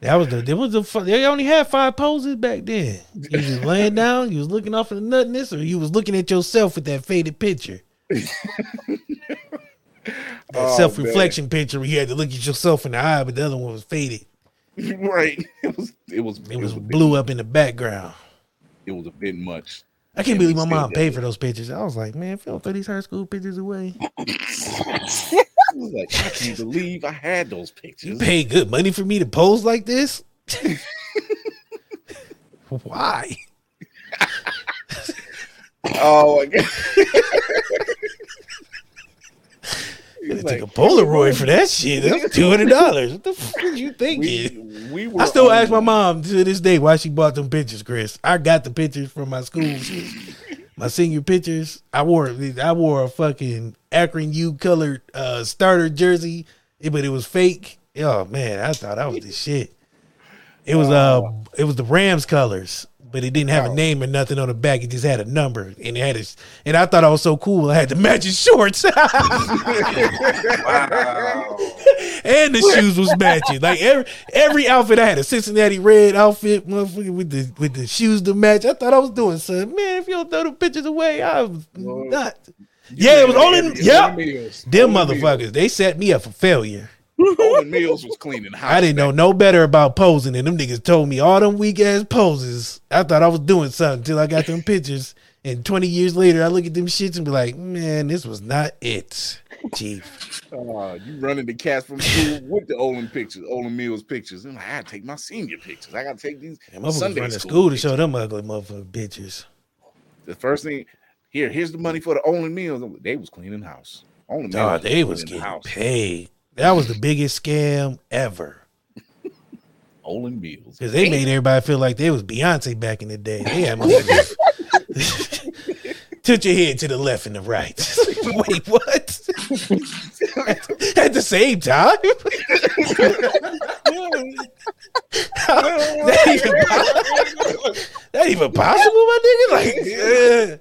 That was the. There was the. fu- They only had five poses back then. You was just laying down. You was looking off at the nothingness, or you was looking at yourself with that faded picture. that Oh, self reflection picture where you had to look at yourself in the eye, but the other one was faded. right. It was it was It was blue up in the background. it was a bit much. I can't And believe my mom paid it. for those pictures. I was like, man, if throw these high school pictures away, I was like, I can't believe I had those pictures. you paid good money for me to pose like this. Why? Oh my god. You took a Polaroid for that shit. That's two hundred dollars. What the fuck did you thinking? We were I still ask my mom to this day why she bought them pictures, Chris. I got the pictures from my school, my senior pictures. I wore I wore a fucking Akron U colored uh, starter jersey, but it was fake. Oh man, I thought that was the shit. It was uh, it was the Rams colors, but it didn't have a name or nothing on the back. It just had a number, and it had a, and I thought I was so cool. I had the matching shorts. and the shoes was matching. Like every every outfit, I had a Cincinnati red outfit, motherfucker, with the with the shoes to match. I thought I was doing something. Man, if you don't throw the pictures away, I was not. Yeah, it was only yep. Them Olan motherfuckers, they set me up for failure. Olan Mills was cleaning house. I didn't know no better about posing, and them niggas told me all them weak ass poses. I thought I was doing something until I got them pictures. And 20 years later, I look at them shits and be like, man, this was not it, Chief. Uh, you running the cast from school with the Olan pictures, Olan Mills pictures. And I gotta take my senior pictures. I gotta take these motherfuckers Sunday running school, school to show them ugly motherfucker pictures. The first thing here, here's the money for the Olan Mills. They was cleaning house. Olan Nah, Mills they was cleaning getting paid. That was the biggest scam ever. Olan Mills. Because they made everybody feel like they was Beyonce back in the day. They had. Tilt your head to the left and the right. Wait, what? At the same time? that, even, that even possible, my nigga? Like, uh,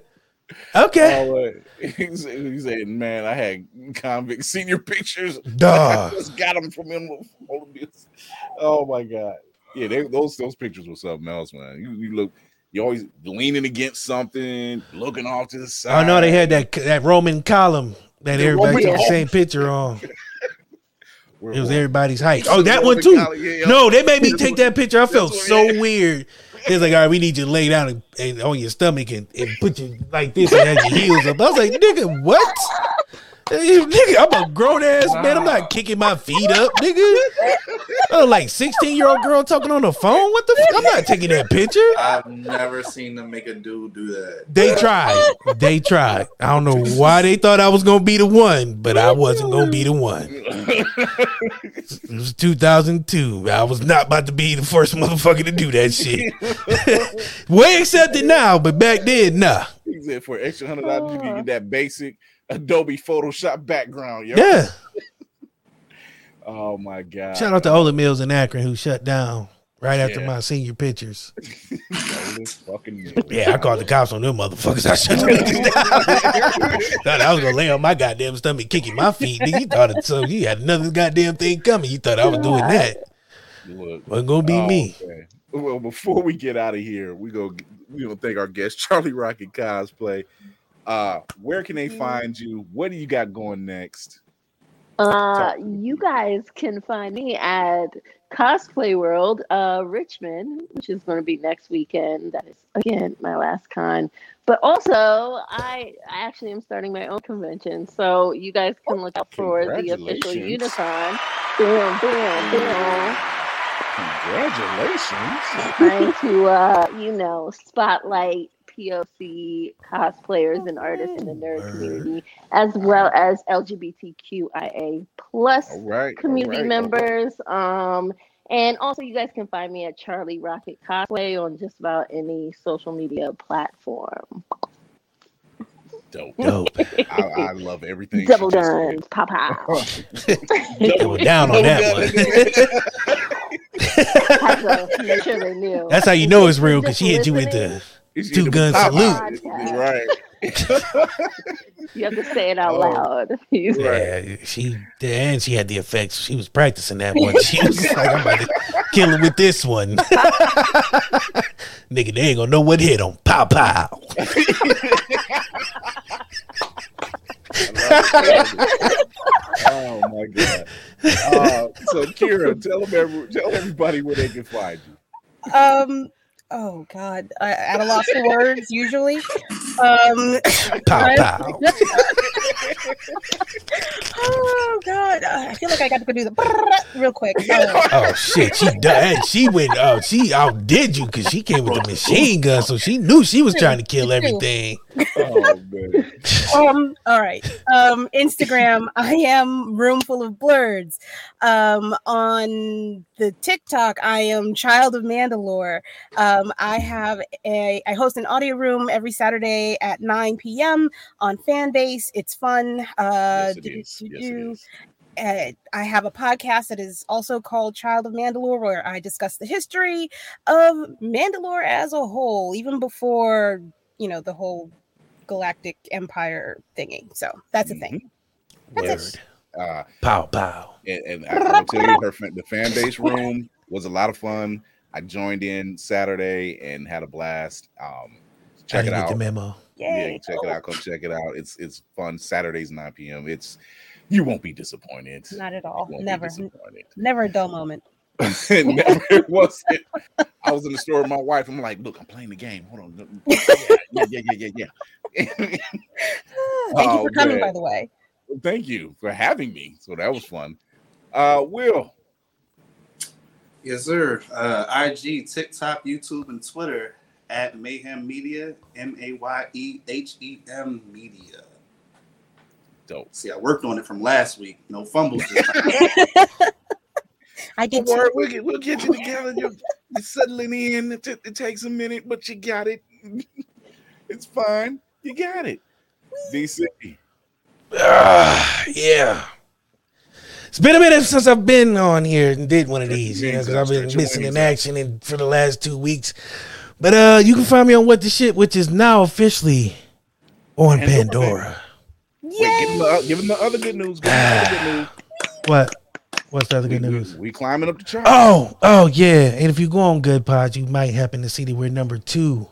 okay. Oh, wait. he said, he said, man, I had convict senior pictures. Dog. I just got them from him. Oh my god. Yeah, they, those those pictures were something else, man. You, you look, you always leaning against something, looking off to the side. Oh no, they had that that Roman column that The everybody Roman took the same picture on. It was everybody's height. Oh, that one too. No, they made me take that picture. I felt so weird. It's like, all right, we need you to lay down and, and on your stomach and, and put you like this and have your heels up. I was like, nigga, what? Hey, nigga, I'm a grown ass man. I'm not kicking my feet up, nigga. Oh, like 16 year old girl talking on the phone. What the? F- I'm not taking that picture. I've never seen them make a dude do that. They tried. They tried. I don't know why they thought I was gonna be the one, but I wasn't gonna be the one. It was 2002. I was not about to be the first motherfucker to do that shit. Way accepted now, but back then, nah. For extra hundred dollars, you can get that basic Adobe Photoshop background. Yo. Yeah. Oh my god. Shout out to Olan Mills in Akron who shut down right after my senior pictures. Olan fucking Mills. Yeah, I called the cops on them motherfuckers. I shut them down. thought I was gonna lay on my goddamn stomach kicking my feet. Nigga, you thought it so you had another goddamn thing coming. You thought I was doing that. Look, Wasn't gonna be oh, me. okay. Well, before we get out of here, we go. We gonna thank our guest Charlie Rocket Cosplay. Uh, where can they find you? What do you got going next? Uh, you guys can find me at Cosplay World, uh, Richmond, which is going to be next weekend. That is again my last con. But also, I I actually am starting my own convention, so you guys can look out for the official. Unicon. Bam, bam, bam. Congratulations. Trying to, uh, you know, spotlight POC cosplayers and artists in the nerd community, as well as LGBTQIA plus All right. community all right, members. Um, and also, you guys can find me at Charlie Rocket Cosplay on just about any social media platform. Dope. Dope. I, I love everything. she Double just guns, pow pow. Double down on that one. Make sure they knew. That's how you know it's real because she hit you with the It's two the gun pop salute. out. Right. You have to say it out Oh. loud. You- Yeah, she and she had the effects. She was practicing that one. She was like, "I'm about to kill her with this one." Nigga, they ain't gonna know what hit them. Pow pow. oh my god. Uh, so Kira, tell them every, tell everybody where they can find you. Um. Oh God, I, at a loss for words usually. Um. Pow pow. oh God, I feel like I got to go do the real quick. Uh, Oh shit, she done. She went. Oh, she outdid you because she came with the machine gun, so she knew she was trying to kill everything. Oh man. um all right um instagram i am room full of blerds um on the tiktok i am child of mandalore um i have a i host an audio room every saturday at 9 p.m on fanbase it's fun uh Yes, it do- do- Yes, it do. Uh, I have a podcast that is also called Child of Mandalore, where I discuss the history of Mandalore as a whole, even before you know the whole galactic empire thingy. So that's a thing. That's Word. Uh, Pow pow. and, and I will tell you, her fan, the fan base room was a lot of fun. I joined in Saturday and had a blast. Um, I check it out. the memo. Yeah, check it out. Come check it out. It's it's fun. Saturdays 9 p.m. It's you won't be disappointed. Not at all. You won't be Never. disappointed. Never a dull moment. it never was it. I was in the store with my wife. I'm like, look, I'm playing the game. Hold on. Yeah, yeah, yeah, yeah, yeah. yeah. Thank Oh, you for coming, man. by the way. Thank you for having me. So that was fun. Uh, Will, Yes, sir. Uh, IG, TikTok, YouTube, and Twitter at Mayhem Media, M A Y E H E M Media. dope. See, I worked on it from last week. No fumbles. This time. I did Don't worry, we'll get, we'll get you together. You're, you're settling in. It, it takes a minute, but you got it. it's fine. You got it. DC. Ah, yeah. It's been a minute since I've been on here and did one of these, you know, because I've been missing in action in, for the last two weeks. But uh, you can find me on What the Shit, which is now officially on Pandora. Pandora. Wait, give, him the, give him the other good news. Give him the other good news. What? What's the other We, good news? we, we climbing up the chart. Oh, oh yeah. And if you go on Good Pod, you might happen to see that we're number two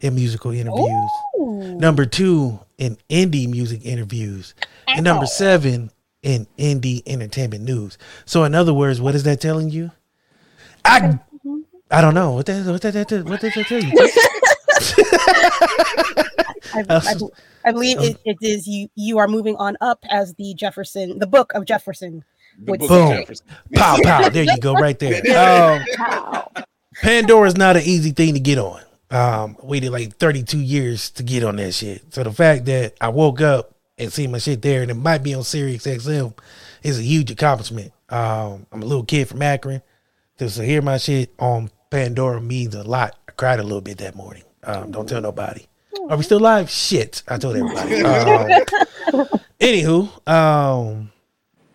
in musical interviews, Ooh. number two in indie music interviews, and number seven in indie entertainment news. So, in other words, what is that telling you? I I don't know what that what that, that what that tell you? I, I, I believe it, it is you. You are moving on up as the Jefferson, the book of Jefferson. The would book say. of Boom. Jefferson. pow pow. There you go, right there. Um, Pow. Pandora is not an easy thing to get on. Um, I waited like 32 years to get on that shit. So the fact that I woke up and see my shit there and it might be on Sirius XM is a huge accomplishment. Um, I'm a little kid from Akron. To so hear my shit on Pandora means a lot. I cried a little bit that morning. Um, don't tell nobody. Are we still live? Shit. I told everybody. Um, anywho, um,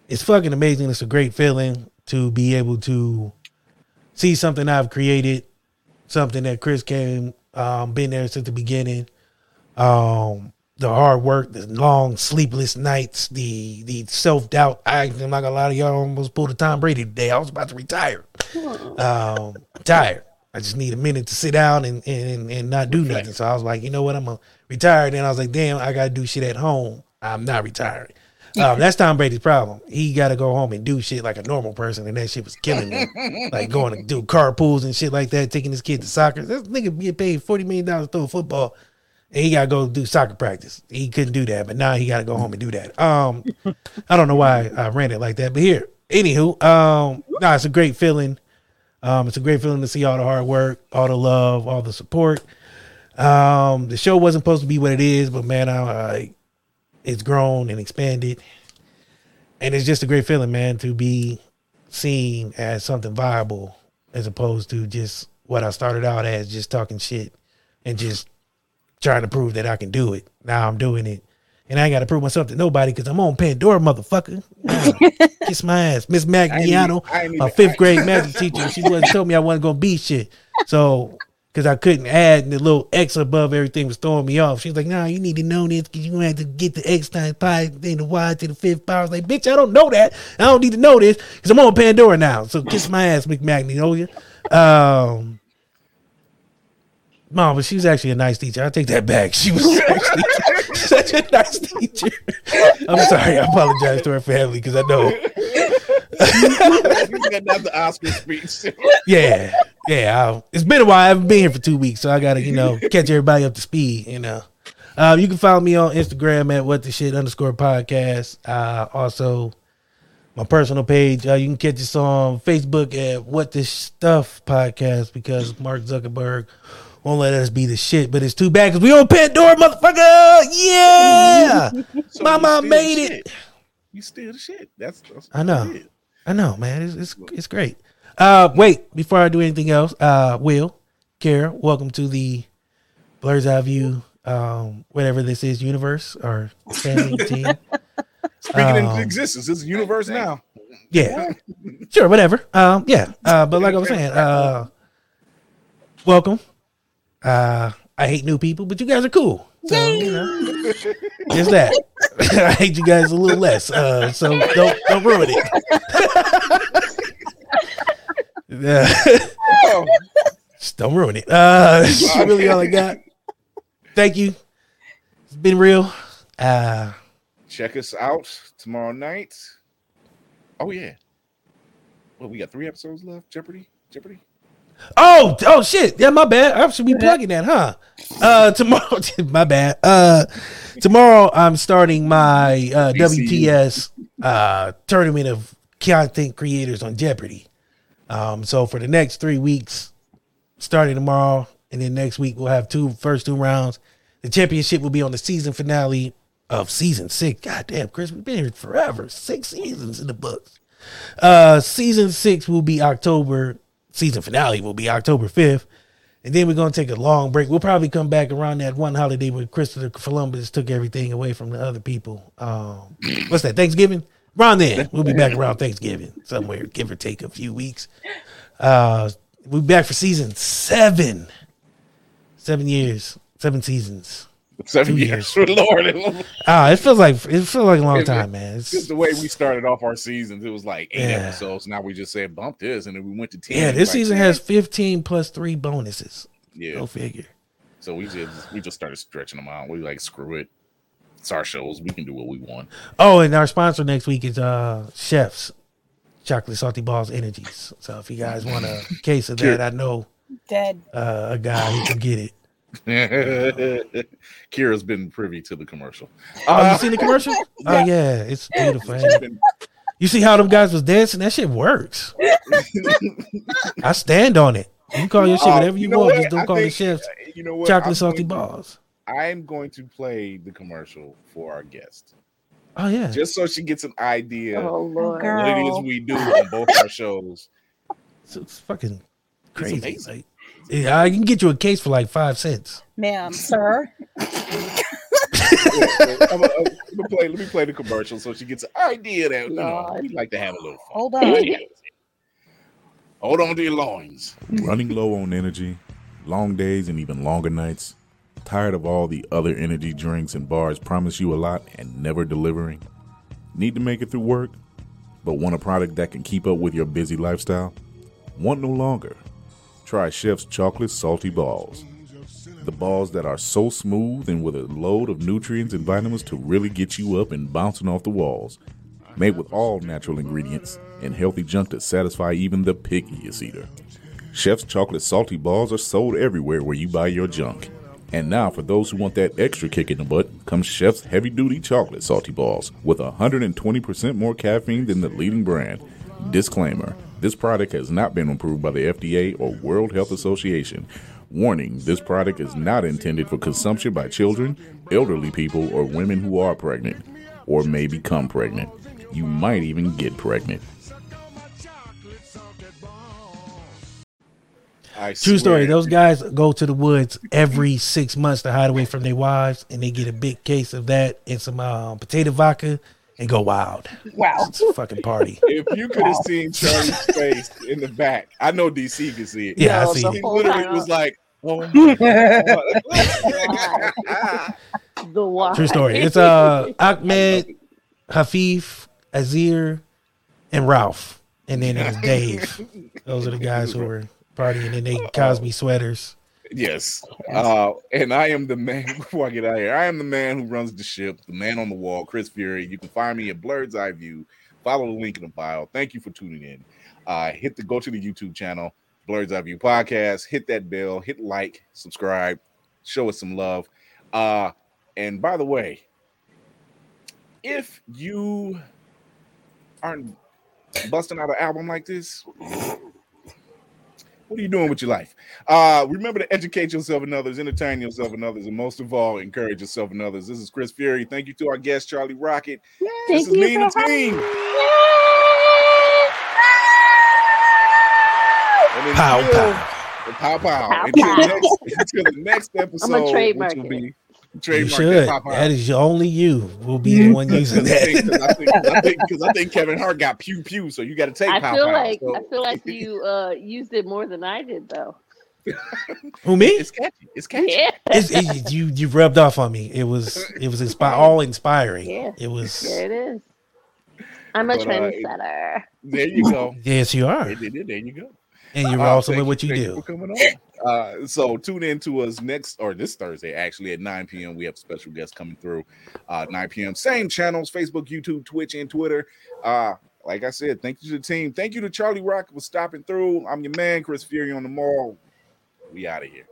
it's fucking amazing. It's a great feeling to be able to see something I've created, something that Chris came, um, been there since the beginning. Um, the hard work, the long sleepless nights, the the self doubt. I, I'm not gonna lie to y'all, I almost pulled a Tom Brady today. I was about to retire. Um, I'm tired. I just need a minute to sit down and and, and not do nothing. So I was like, you know what, I'm gonna retire. Then I was like, damn, I gotta do shit at home. I'm not retiring. Um, that's Tom Brady's problem. He got to go home and do shit like a normal person, and that shit was killing him. like going to do carpools and shit like that, taking his kid to soccer. This nigga get paid forty million dollars to throw a football, and he got to go do soccer practice. He couldn't do that, but now he got to go home and do that. Um, I don't know why I ran it like that, but here, anywho, um, no, it's a great feeling. Um, it's a great feeling to see all the hard work, all the love, all the support. Um, the show wasn't supposed to be what it is, but man, I, I it's grown and expanded, and it's just a great feeling, man, to be seen as something viable as opposed to just what I started out as, just talking shit and just trying to prove that I can do it. Now I'm doing it. And I ain't got to prove myself to nobody because I'm on Pandora, motherfucker. Kiss my ass. Miss Magliano, my fifth grade math teacher, she wasn't told me I wasn't going to be shit. So, because I couldn't add the little X above everything was throwing me off. She's like, nah, you need to know this because you're going to have to get the X times pi, then the Y to the fifth power. I was like, bitch, I don't know that. I don't need to know this because I'm on Pandora now. So kiss my ass, McMagniolia. Um, Mom, but she was actually a nice teacher. I take that back. She was actually such a nice teacher. I'm sorry. I apologize to her family because I know. Not the Oscar speech. Yeah, yeah. I, it's been a while. I haven't been here for two weeks, so I gotta, you know, catch everybody up to speed. You know, uh, you can follow me on Instagram at what the shit underscore podcast. Uh, also, my personal page. Uh, you can catch us on Facebook at what the stuff podcast because Mark Zuckerberg won't let us be the shit. But it's too bad because we on Pandora, motherfucker. Yeah, So my mom made it. You still the shit. That's, that's I know. I know, man. It's it's, it's great. Uh, wait, before I do anything else, uh, Will, Kara, welcome to the Blerd's Eye View, um, whatever this is, universe or family team. Speaking into Um, existence, it's a universe now. Yeah, sure, whatever. Um, yeah, uh, but like I was saying, uh, welcome. Uh, I hate new people, but you guys are cool. So, you know, it's that. I hate you guys a little less. Uh, so don't don't ruin it. Yeah. Just don't ruin it. Uh, that's really all I got. Thank you. It's been real. Uh, Check us out tomorrow night. Oh yeah. Well, we got three episodes left. Jeopardy. Jeopardy. Oh, oh shit. Yeah, my bad. I should be plugging that, huh? Uh tomorrow my bad. Uh tomorrow I'm starting my uh WTS uh tournament of content creators on Jeopardy. Um so for the next 3 weeks starting tomorrow and then next week we'll have two first two rounds. The championship will be on the season finale of season 6. God damn, Chris, we've been here forever. 6 seasons in the books. Uh season 6 will be October season finale will be October 5th. And then we're gonna take a long break. We'll probably come back around that one holiday when Christopher Columbus took everything away from the other people. Um, what's that? Thanksgiving. Around then, we'll be back around Thanksgiving somewhere, give or take a few weeks. Uh, we'll be back for season seven. Seven years, seven seasons, Seven Two years. Lord. Ah, it feels like it feels like a long It- time, man. It's, Just the way we started off our seasons, it was like eight Yeah. episodes. Now we just said bump this, and then we went to ten. yeah, this like, season has fifteen plus three bonuses. yeah. Go figure. So we just we just started stretching them out. We like screw it. It's our shows. We can do what we want. Oh, and our sponsor next week is uh Chefs Chocolate Salty Balls Energies. So if you guys want a case of that, I know Dead. uh, a guy who can get it. Kira's been privy to the commercial. Oh, you seen the commercial? Oh yeah, it's beautiful. ain't it? You see how them guys was dancing? That shit works. I stand on it. You call your shit Uh, whatever you, you know want. what? Just don't I call the think, chefs uh, you know what? chocolate I'm salty going to- balls. I'm going to play the commercial for our guest. Oh yeah. Just so she gets an idea Oh, Lord. what it is we do on both our shows. It's, it's fucking It's crazy. amazing. Like, yeah, I can get you a case for like five cents. Ma'am, sir. Yeah, I'm gonna- I'm gonna play, let me play the commercial so she gets an idea that you know we like to have a little fun. Hold on. Hold on to your loins. Running low on energy, long days and even longer nights. Tired of all the other energy drinks and bars promise you a lot and never delivering? Need to make it through work, but want a product that can keep up with your busy lifestyle? Want no longer? Try Chef's Chocolate Salty Balls. The balls that are so smooth and with a load of nutrients and vitamins to really get you up and bouncing off the walls. Made with all natural ingredients and healthy junk to satisfy even the pickiest eater. Chef's chocolate salty balls are sold everywhere where you buy your junk. And now, for those who want that extra kick in the butt, comes Chef's heavy duty chocolate salty balls with 120% more caffeine than the leading brand. Disclaimer this product has not been approved by the FDA or World Health Association. Warning this product is not intended for consumption by children, elderly people, or women who are pregnant or may become pregnant. You might even get pregnant. I True story. Those guys go to the woods every six months to hide away from their wives, and they get a big case of that and some um, potato vodka and go wild. Wow. It's a fucking party. If you could have seen Charlie's face in the back, I know DC could see it. Yeah, I see he literally was like, "Oh my god!" The wild. True story. It's uh Ahmed, Hafif, Azir, and Ralph. And then it was Dave. Those are the guys who were partying in they Cosby sweaters. Yes. Uh, and I am the man, before I get out of here, I am the man who runs the ship, the man on the wall, Chris Fury. You can find me at Blerd's Eye View. Follow the link in the bio. Thank you for tuning in. Uh, hit the go to the YouTube channel, Blerd's Eye View Podcast. Hit that bell, hit like, subscribe, show us some love. Uh, and by the way, if you aren't busting out an album like this, what are you doing with your life? Uh, remember to educate yourself and others, entertain yourself and others, and most of all, encourage yourself and others. This is Chris Fury. Thank you to our guest, Charlie Rocket. this Thank is you me and the for having team. And Pow, until- pow. Pow pow. Pow, Until. Next, until the next episode, trademark which will it. Be You should. Pow, pow. That is only you will be the one using that. Because I think, I think, 'cause I think, 'cause I think Kevin Hart got pew pew, so you got to take I pow feel like So I feel like you uh used it more than I did though. Who me? it's catchy. It's catchy. Yeah. It's, it, you you rubbed off on me. It was it was inspi- all inspiring. Yeah. It was There it is. I'm a But, uh, trendsetter. There you go. yes, you are, There, there- there you go. And you're Uh, awesome thank at what you thank do. Uh, so tune in to us next or this Thursday, actually at 9 p.m. We have special guests coming through. Uh, 9 p.m. Same channels: Facebook, YouTube, Twitch, and Twitter. Uh, like I said, thank you to the team. Thank you to Charlie Rock for stopping through. I'm your man, Chris Fury on the mall. We out of here.